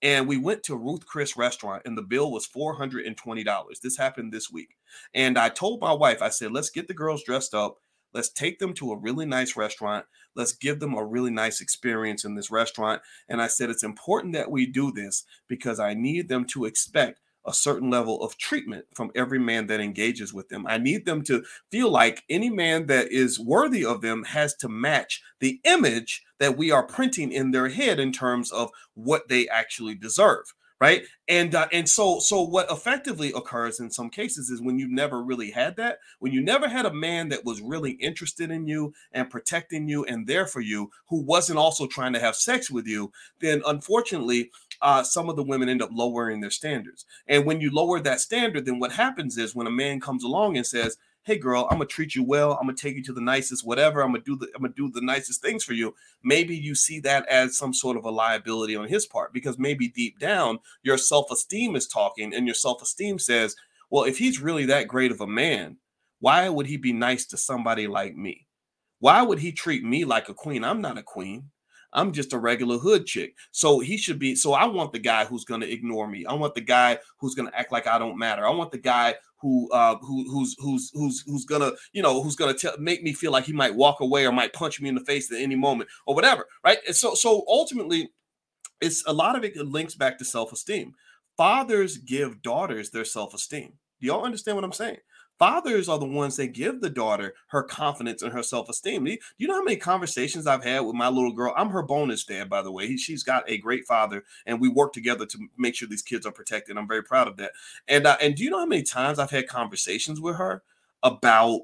and we went to Ruth Chris restaurant and the bill was $420. This happened this week. And I told my wife, I said, let's get the girls dressed up. Let's take them to a really nice restaurant. Let's give them a really nice experience in this restaurant. And I said, it's important that we do this because I need them to expect a certain level of treatment from every man that engages with them. I need them to feel like any man that is worthy of them has to match the image that we are printing in their head in terms of what they actually deserve right and uh, and so so what effectively occurs in some cases is when you've never really had that when you never had a man that was really interested in you and protecting you and there for you who wasn't also trying to have sex with you then unfortunately uh, some of the women end up lowering their standards. And when you lower that standard, then what happens is when a man comes along and says, "Hey, girl, I'm gonna treat you well. I'm gonna take you to the nicest whatever. I'm gonna do the I'm gonna do the nicest things for you." Maybe you see that as some sort of a liability on his part because maybe deep down your self esteem is talking, and your self esteem says, "Well, if he's really that great of a man, why would he be nice to somebody like me?" Why would he treat me like a queen? I'm not a queen. I'm just a regular hood chick. So he should be. So I want the guy who's going to ignore me. I want the guy who's going to act like I don't matter. I want the guy who uh who who's who's who's who's gonna you know who's gonna make me feel like he might walk away or might punch me in the face at any moment or whatever right and so so ultimately it's a lot of it links back to self-esteem fathers give daughters their self-esteem do y'all understand what i'm saying fathers are the ones that give the daughter her confidence and her self-esteem. Do you know how many conversations I've had with my little girl? I'm her bonus dad, by the way. He, she's got a great father, and we work together to make sure these kids are protected. I'm very proud of that. And uh, and do you know how many times I've had conversations with her about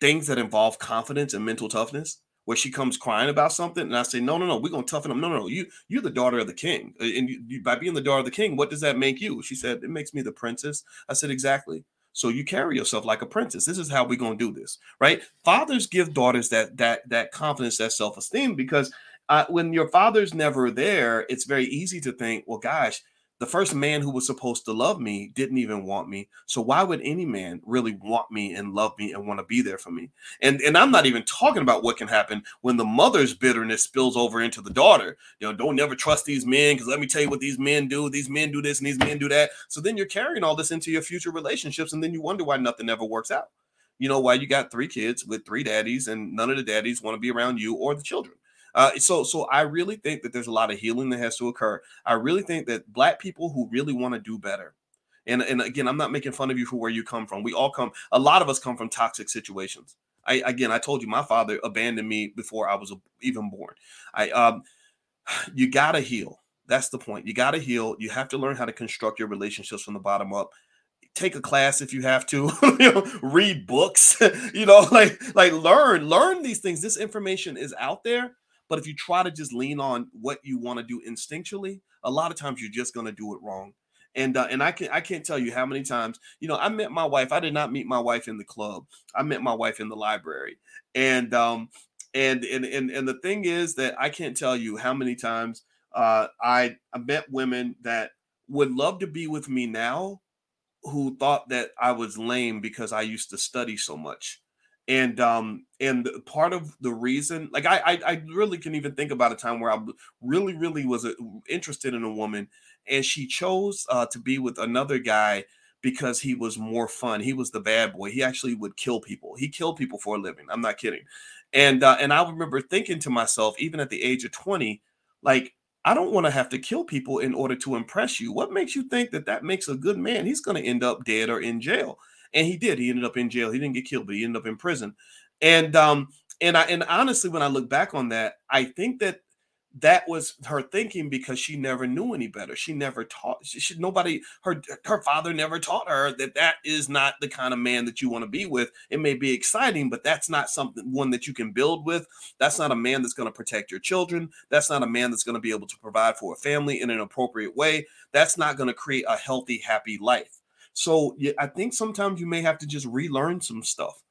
things that involve confidence and mental toughness where she comes crying about something and I say, no, no, no, we're gonna toughen them. No, no, no, you you're the daughter of the king. And you, you, by being the daughter of the king, what does that make you? She said, It makes me the princess. I said, Exactly. So you carry yourself like a princess. This is how we're gonna do this, right? Fathers give daughters that that that confidence, that self-esteem, because uh, when your father's never there, it's very easy to think, well, gosh, the first man who was supposed to love me didn't even want me. So why would any man really want me and love me and want to be there for me? And and I'm not even talking about what can happen when the mother's bitterness spills over into the daughter. You know, don't never trust these men because let me tell you what these men do. These men do this and these men do that. So then you're carrying all this into your future relationships, and then you wonder why nothing ever works out. You know why you got three kids with three daddies, and none of the daddies want to be around you or the children. Uh, so, so I really think that there's a lot of healing that has to occur. I really think that black people who really want to do better, and and again, I'm not making fun of you for where you come from. We all come. A lot of us come from toxic situations. I again, I told you, my father abandoned me before I was even born. I um, you gotta heal. That's the point. You gotta heal. You have to learn how to construct your relationships from the bottom up take a class if you have to you know read books you know like like learn learn these things this information is out there but if you try to just lean on what you want to do instinctually, a lot of times you're just going to do it wrong. And uh, and I can I can't tell you how many times you know I met my wife. I did not meet my wife in the club. I met my wife in the library. And um and and and, and the thing is that I can't tell you how many times uh, I I met women that would love to be with me now, who thought that I was lame because I used to study so much and um and part of the reason like I, I i really can even think about a time where i really really was uh, interested in a woman and she chose uh to be with another guy because he was more fun. He was the bad boy. He actually would kill people. He killed people for a living. I'm not kidding. And uh, and i remember thinking to myself even at the age of 20 like I don't want to have to kill people in order to impress you. What makes you think that that makes a good man? He's going to end up dead or in jail and he did. He ended up in jail. He didn't get killed, but he ended up in prison. And um, and I and honestly, when I look back on that, I think that that was her thinking because she never knew any better. She never taught. She, she, nobody. Her her father never taught her that that is not the kind of man that you want to be with. It may be exciting, but that's not something one that you can build with. That's not a man that's going to protect your children. That's not a man that's going to be able to provide for a family in an appropriate way. That's not going to create a healthy, happy life. So yeah, I think sometimes you may have to just relearn some stuff.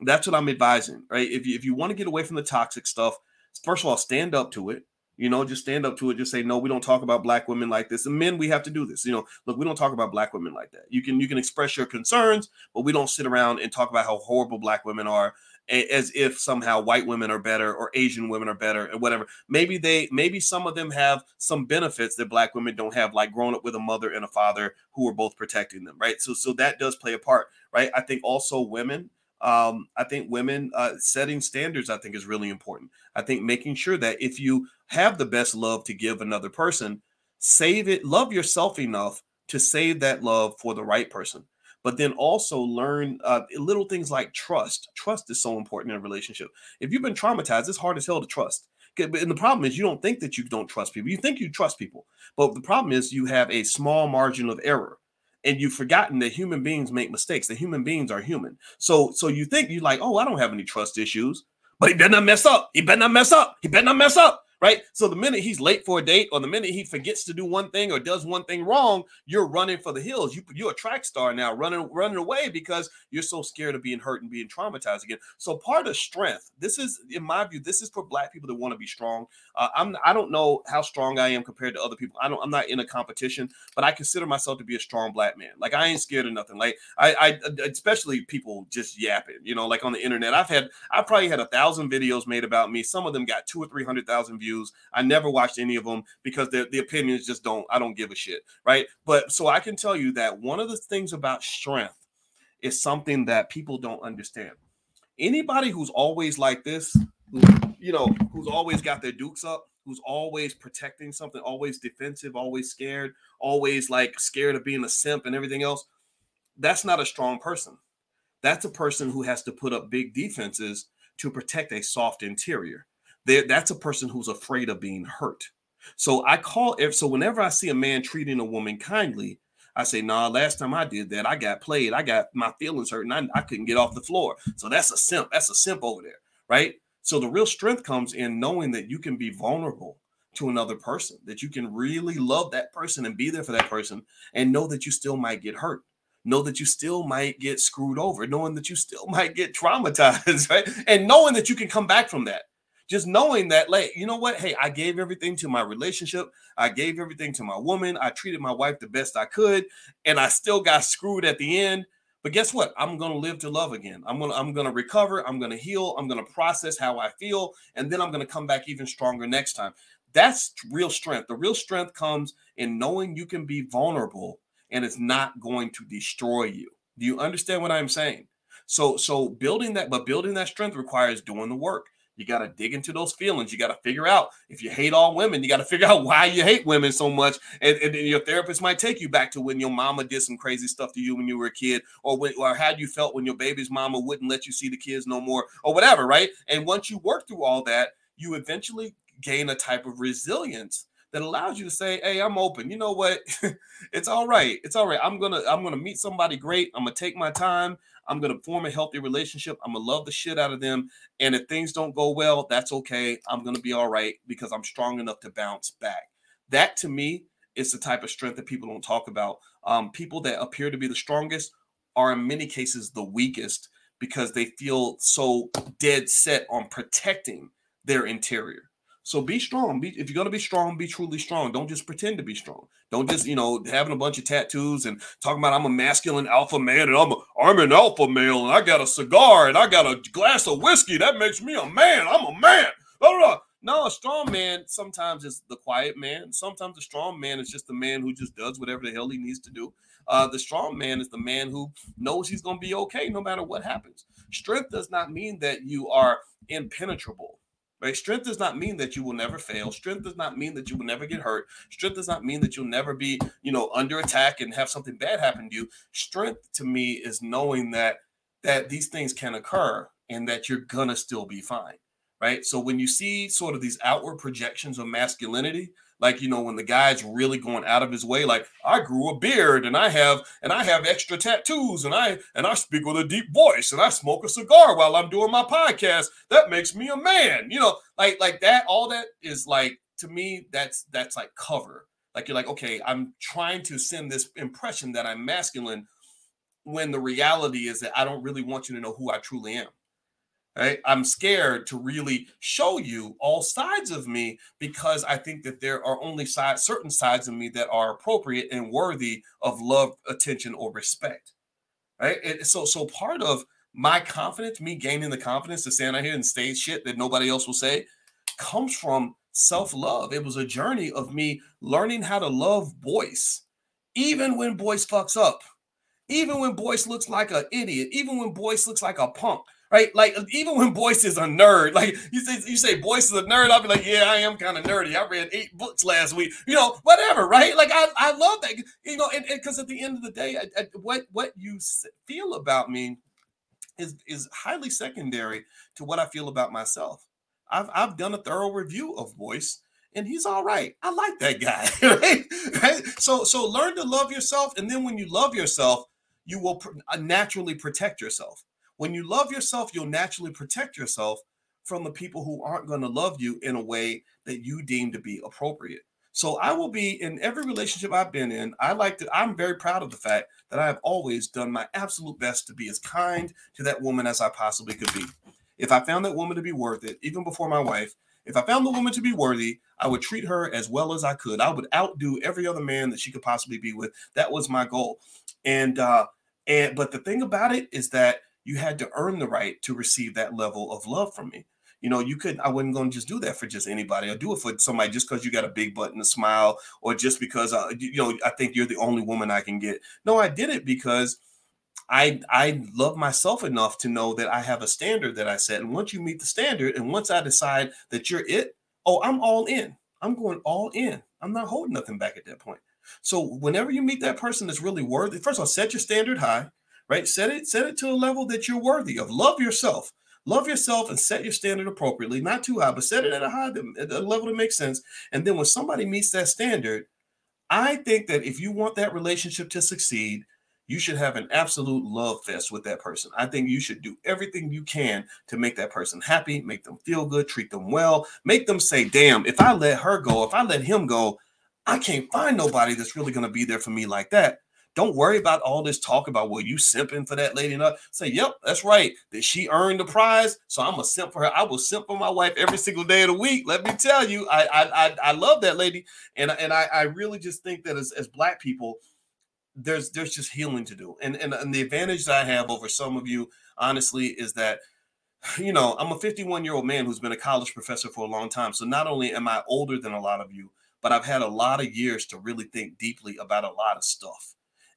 That's what I'm advising, right? If you, if you want to get away from the toxic stuff, first of all, stand up to it. You know, just stand up to it. Just say, no, we don't talk about black women like this. And men, we have to do this. You know, look, we don't talk about black women like that. You can you can express your concerns, but we don't sit around and talk about how horrible black women are as if somehow white women are better or Asian women are better or whatever. Maybe they, maybe some of them have some benefits that black women don't have, like growing up with a mother and a father who are both protecting them, right? So, so that does play a part, right? I think also women. Um, I think women uh, setting standards, I think, is really important. I think making sure that if you have the best love to give another person, save it, love yourself enough to save that love for the right person but then also learn uh, little things like trust. Trust is so important in a relationship. If you've been traumatized, it's hard as hell to trust. And the problem is, you don't think that you don't trust people. You think you trust people, but the problem is, you have a small margin of error, and you've forgotten that human beings make mistakes. That human beings are human. So, so you think you're like, oh, I don't have any trust issues, but he better not mess up. He better not mess up. He better not mess up right? So the minute he's late for a date, or the minute he forgets to do one thing or does one thing wrong, you're running for the hills. You you're a track star now, running running away because you're so scared of being hurt and being traumatized again. So part of strength, this is in my view, this is for black people that want to be strong. Uh, I'm I don't know how strong I am compared to other people. I don't I'm not in a competition, but I consider myself to be a strong black man. Like I ain't scared of nothing. Like I I especially people just yapping, you know, like on the internet. I've had I probably had a thousand videos made about me. Some of them got two or three hundred thousand views views. I never watched any of them because the, the opinions just don't, I don't give a shit. Right. But so I can tell you that one of the things about strength is something that people don't understand. Anybody who's always like this, you know, who's always got their dukes up, who's always protecting something, always defensive, always scared, always like scared of being a simp and everything else, that's not a strong person. That's a person who has to put up big defenses to protect a soft interior that's a person who's afraid of being hurt. So I call if so whenever I see a man treating a woman kindly, I say, nah, last time I did that, I got played. I got my feelings hurt and I, I couldn't get off the floor. So that's a simp. That's a simp over there. Right. So the real strength comes in knowing that you can be vulnerable to another person, that you can really love that person and be there for that person and know that you still might get hurt. Know that you still might get screwed over, knowing that you still might get traumatized, right? And knowing that you can come back from that just knowing that, like, you know what? Hey, I gave everything to my relationship. I gave everything to my woman. I treated my wife the best I could, and I still got screwed at the end. But guess what? I'm gonna live to love again. I'm gonna I'm gonna recover. I'm gonna heal. I'm gonna process how I feel, and then I'm gonna come back even stronger next time. That's real strength. The real strength comes in knowing you can be vulnerable and it's not going to destroy you. Do you understand what I'm saying? So so building that, but building that strength requires doing the work. You got to dig into those feelings. You got to figure out if you hate all women, you got to figure out why you hate women so much. And, and, your therapist might take you back to when your mama did some crazy stuff to you when you were a kid, or when, or how you felt when your baby's mama wouldn't let you see the kids no more, or whatever, right? And once you work through all that, you eventually gain a type of resilience that allows you to say, "Hey, I'm open. You know what? it's all right. It's all right. I'm gonna I'm gonna meet somebody great. I'm gonna take my time. I'm going to form a healthy relationship. I'm going to love the shit out of them. And if things don't go well, that's okay. I'm going to be all right because I'm strong enough to bounce back. That to me is the type of strength that people don't talk about. Um, people that appear to be the strongest are in many cases the weakest because they feel so dead set on protecting their interior. So be strong. Be, if you're gonna be strong, be truly strong. Don't just pretend to be strong. Don't just you know having a bunch of tattoos and talking about I'm a masculine alpha man and I'm a, I'm an alpha male and I got a cigar and I got a glass of whiskey. That makes me a man. I'm a man. No, a strong man sometimes is the quiet man. Sometimes a strong man is just the man who just does whatever the hell he needs to do. Uh, the strong man is the man who knows he's going to be okay no matter what happens. Strength does not mean that you are impenetrable. Right? Strength does not mean that you will never fail. Strength does not mean that you will never get hurt. Strength does not mean that you'll never be, you know, under attack and have something bad happen to you. Strength to me is knowing that that these things can occur and that you're gonna still be fine. Right. So when you see sort of these outward projections of masculinity, like you know when the guy's really going out of his way like i grew a beard and i have and i have extra tattoos and i and i speak with a deep voice and i smoke a cigar while i'm doing my podcast. That makes me a man you know like like that all that is like to me that's that's like cover. Like you're like okay i'm trying to send this impression that i'm masculine when the reality is that i don't really want you to know who i truly am Right? I'm scared to really show you all sides of me because I think that there are only sides, certain sides of me that are appropriate and worthy of love, attention, or respect. Right? And so, so part of my confidence, me gaining the confidence to stand out here and say shit that nobody else will say, comes from self-love. It was a journey of me learning how to love Boyce, even when Boyce fucks up, even when Boyce looks like an idiot, even when Boyce looks like a punk right? Like even when Boyce is a nerd, like you say, you say Boyce is a nerd, I'll be like, yeah, I am kind of nerdy. I read eight books last week, you know, whatever, right? Like I, I love that, you know, and because at the end of the day, I, I, what what you feel about me is is highly secondary to what I feel about myself. I've I've done a thorough review of Boyce. And he's all right. I like that guy. Right? right? So, so learn to love yourself, and then when you love yourself, you will pr- uh, naturally protect yourself when you love yourself, you'll naturally protect yourself from the people who aren't going to love you in a way that you deem to be appropriate. So I will be in every relationship I've been in. I like to, I'm very proud of the fact that I have always done my absolute best to be as kind to that woman as I possibly could be. If I found that woman to be worth it, even before my wife, if I found the woman to be worthy, I would treat her as well as I could. I would outdo every other man that she could possibly be with. That was my goal. And uh and but the thing about it is that you had to earn the right to receive that level of love from me. You know, you couldn't, I wasn't going to just do that for just anybody. I'll do it for somebody just because you got a big butt and a smile, or just because, uh, you know, I think you're the only woman I can get. No, I did it because I I love myself enough to know that I have a standard that I set. And once you meet the standard, and once I decide that you're it, oh, I'm all in. I'm going all in. I'm not holding nothing back at that point. So whenever you meet that person that's really worthy, first of all, set your standard high right? Set it, set it to a level that you're worthy of. Love yourself. Love yourself and set your standard appropriately, not too high, but set it at a high, at a level that makes sense. And then when somebody meets that standard, I think that if you want that relationship to succeed, you should have an absolute love fest with that person. I think you should do everything you can to make that person happy, make them feel good, treat them well, make them say, damn, if I let her go, if I let him go, I can't find nobody that's really going to be there for me like that. Don't worry about all this talk about well, you simping for that lady. Enough. Say, yep, that's right. That she earned the prize, so I'm a simp for her. I will simp for my wife every single day of the week. Let me tell you, I I I, I love that lady, and and I, I really just think that as as black people, there's there's just healing to do. And, and and the advantage that I have over some of you, honestly, is that you know, I'm a 51 year old man who's been a college professor for a long time. So not only am I older than a lot of you, but I've had a lot of years to really think deeply about a lot of stuff.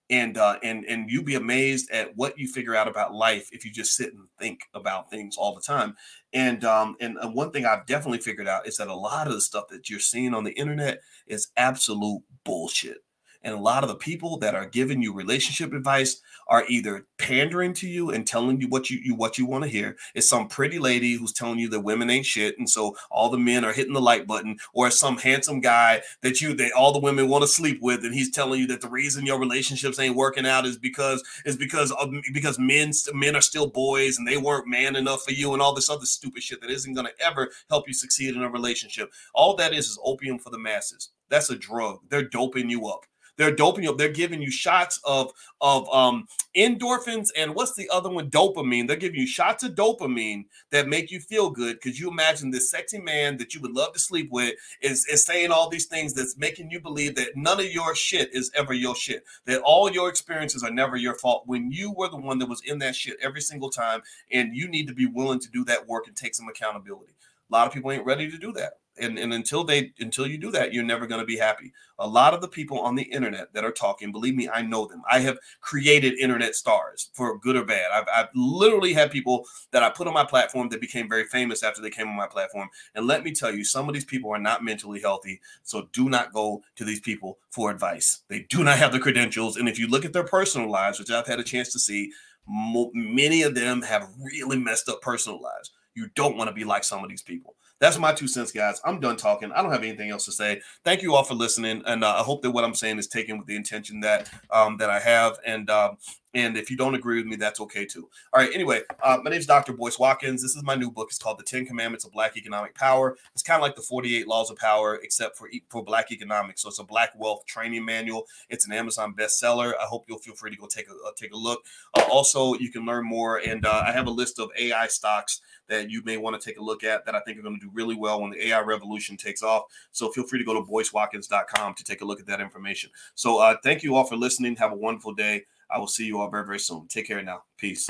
And uh, and and you'd be amazed at what you figure out about life if you just sit and think about things all the time. And um, and uh, one thing I've definitely figured out is that a lot of the stuff that you're seeing on the internet is absolute bullshit. And a lot of the people that are giving you relationship advice are either pandering to you and telling you what you, you what you want to hear. It's some pretty lady who's telling you that women ain't shit, and so all the men are hitting the like button, or it's some handsome guy that you that all the women want to sleep with, and he's telling you that the reason your relationships ain't working out is because is because of because men men are still boys and they weren't man enough for you, and all this other stupid shit that isn't to ever help you succeed in a relationship. All that is is opium for the masses. That's a drug. They're doping you up. They're doping you up. They're giving you shots of of um, endorphins and what's the other one? Dopamine. They're giving you shots of dopamine that make you feel good because you imagine this sexy man that you would love to sleep with is, is saying all these things that's making you believe that none of your shit is ever your shit. That all your experiences are never your fault when you were the one that was in that shit every single time, and you need to be willing to do that work and take some accountability. A lot of people ain't ready to do that and, and until they until you do that you're never going to be happy. A lot of the people on the internet that are talking believe me i know them. I have created internet stars for good or bad. I've, I've literally had people that i put on my platform that became very famous after they came on my platform. And let me tell you some of these people are not mentally healthy so do not go to these people for advice. They do not have the credentials and if you look at their personal lives which i've had a chance to see many of them have really messed up personal lives. You don't want to be like some of these people that's my two cents, guys. I'm done talking. I don't have anything else to say. Thank you all for listening, and uh, I hope that what I'm saying is taken with the intention that um, that I have. And um, and if you don't agree with me, that's okay too. All right. Anyway, uh, my name is Dr. Boyce Watkins. This is my new book. It's called The Ten Commandments of Black Economic Power. It's kind of like the 48 Laws of Power, except for for Black economics. So it's a Black wealth training manual. It's an Amazon bestseller. I hope you'll feel free to go take a uh, take a look. Uh, also, you can learn more, and uh, I have a list of AI stocks that you may want to take a look at that I think are going to do really well when the AI revolution takes off. So feel free to go to boycewatkins.com to take a look at that information. So uh, thank you all for listening. Have a wonderful day. I will see you all very, very soon. Take care now. Peace.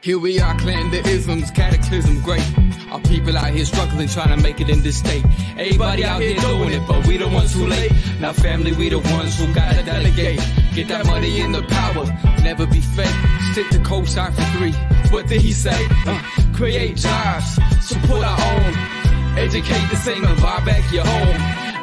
Here we are, clan the isms, cataclysm, great. Our people out here struggling, trying to make it in this state. Everybody out here doing it, but we the ones who late. Now, family, we the ones who gotta delegate. Get that money in the power, never be fake. Stick to co-sign for three. What did he say? Uh, create jobs, support our own. Educate the same and buy back your home.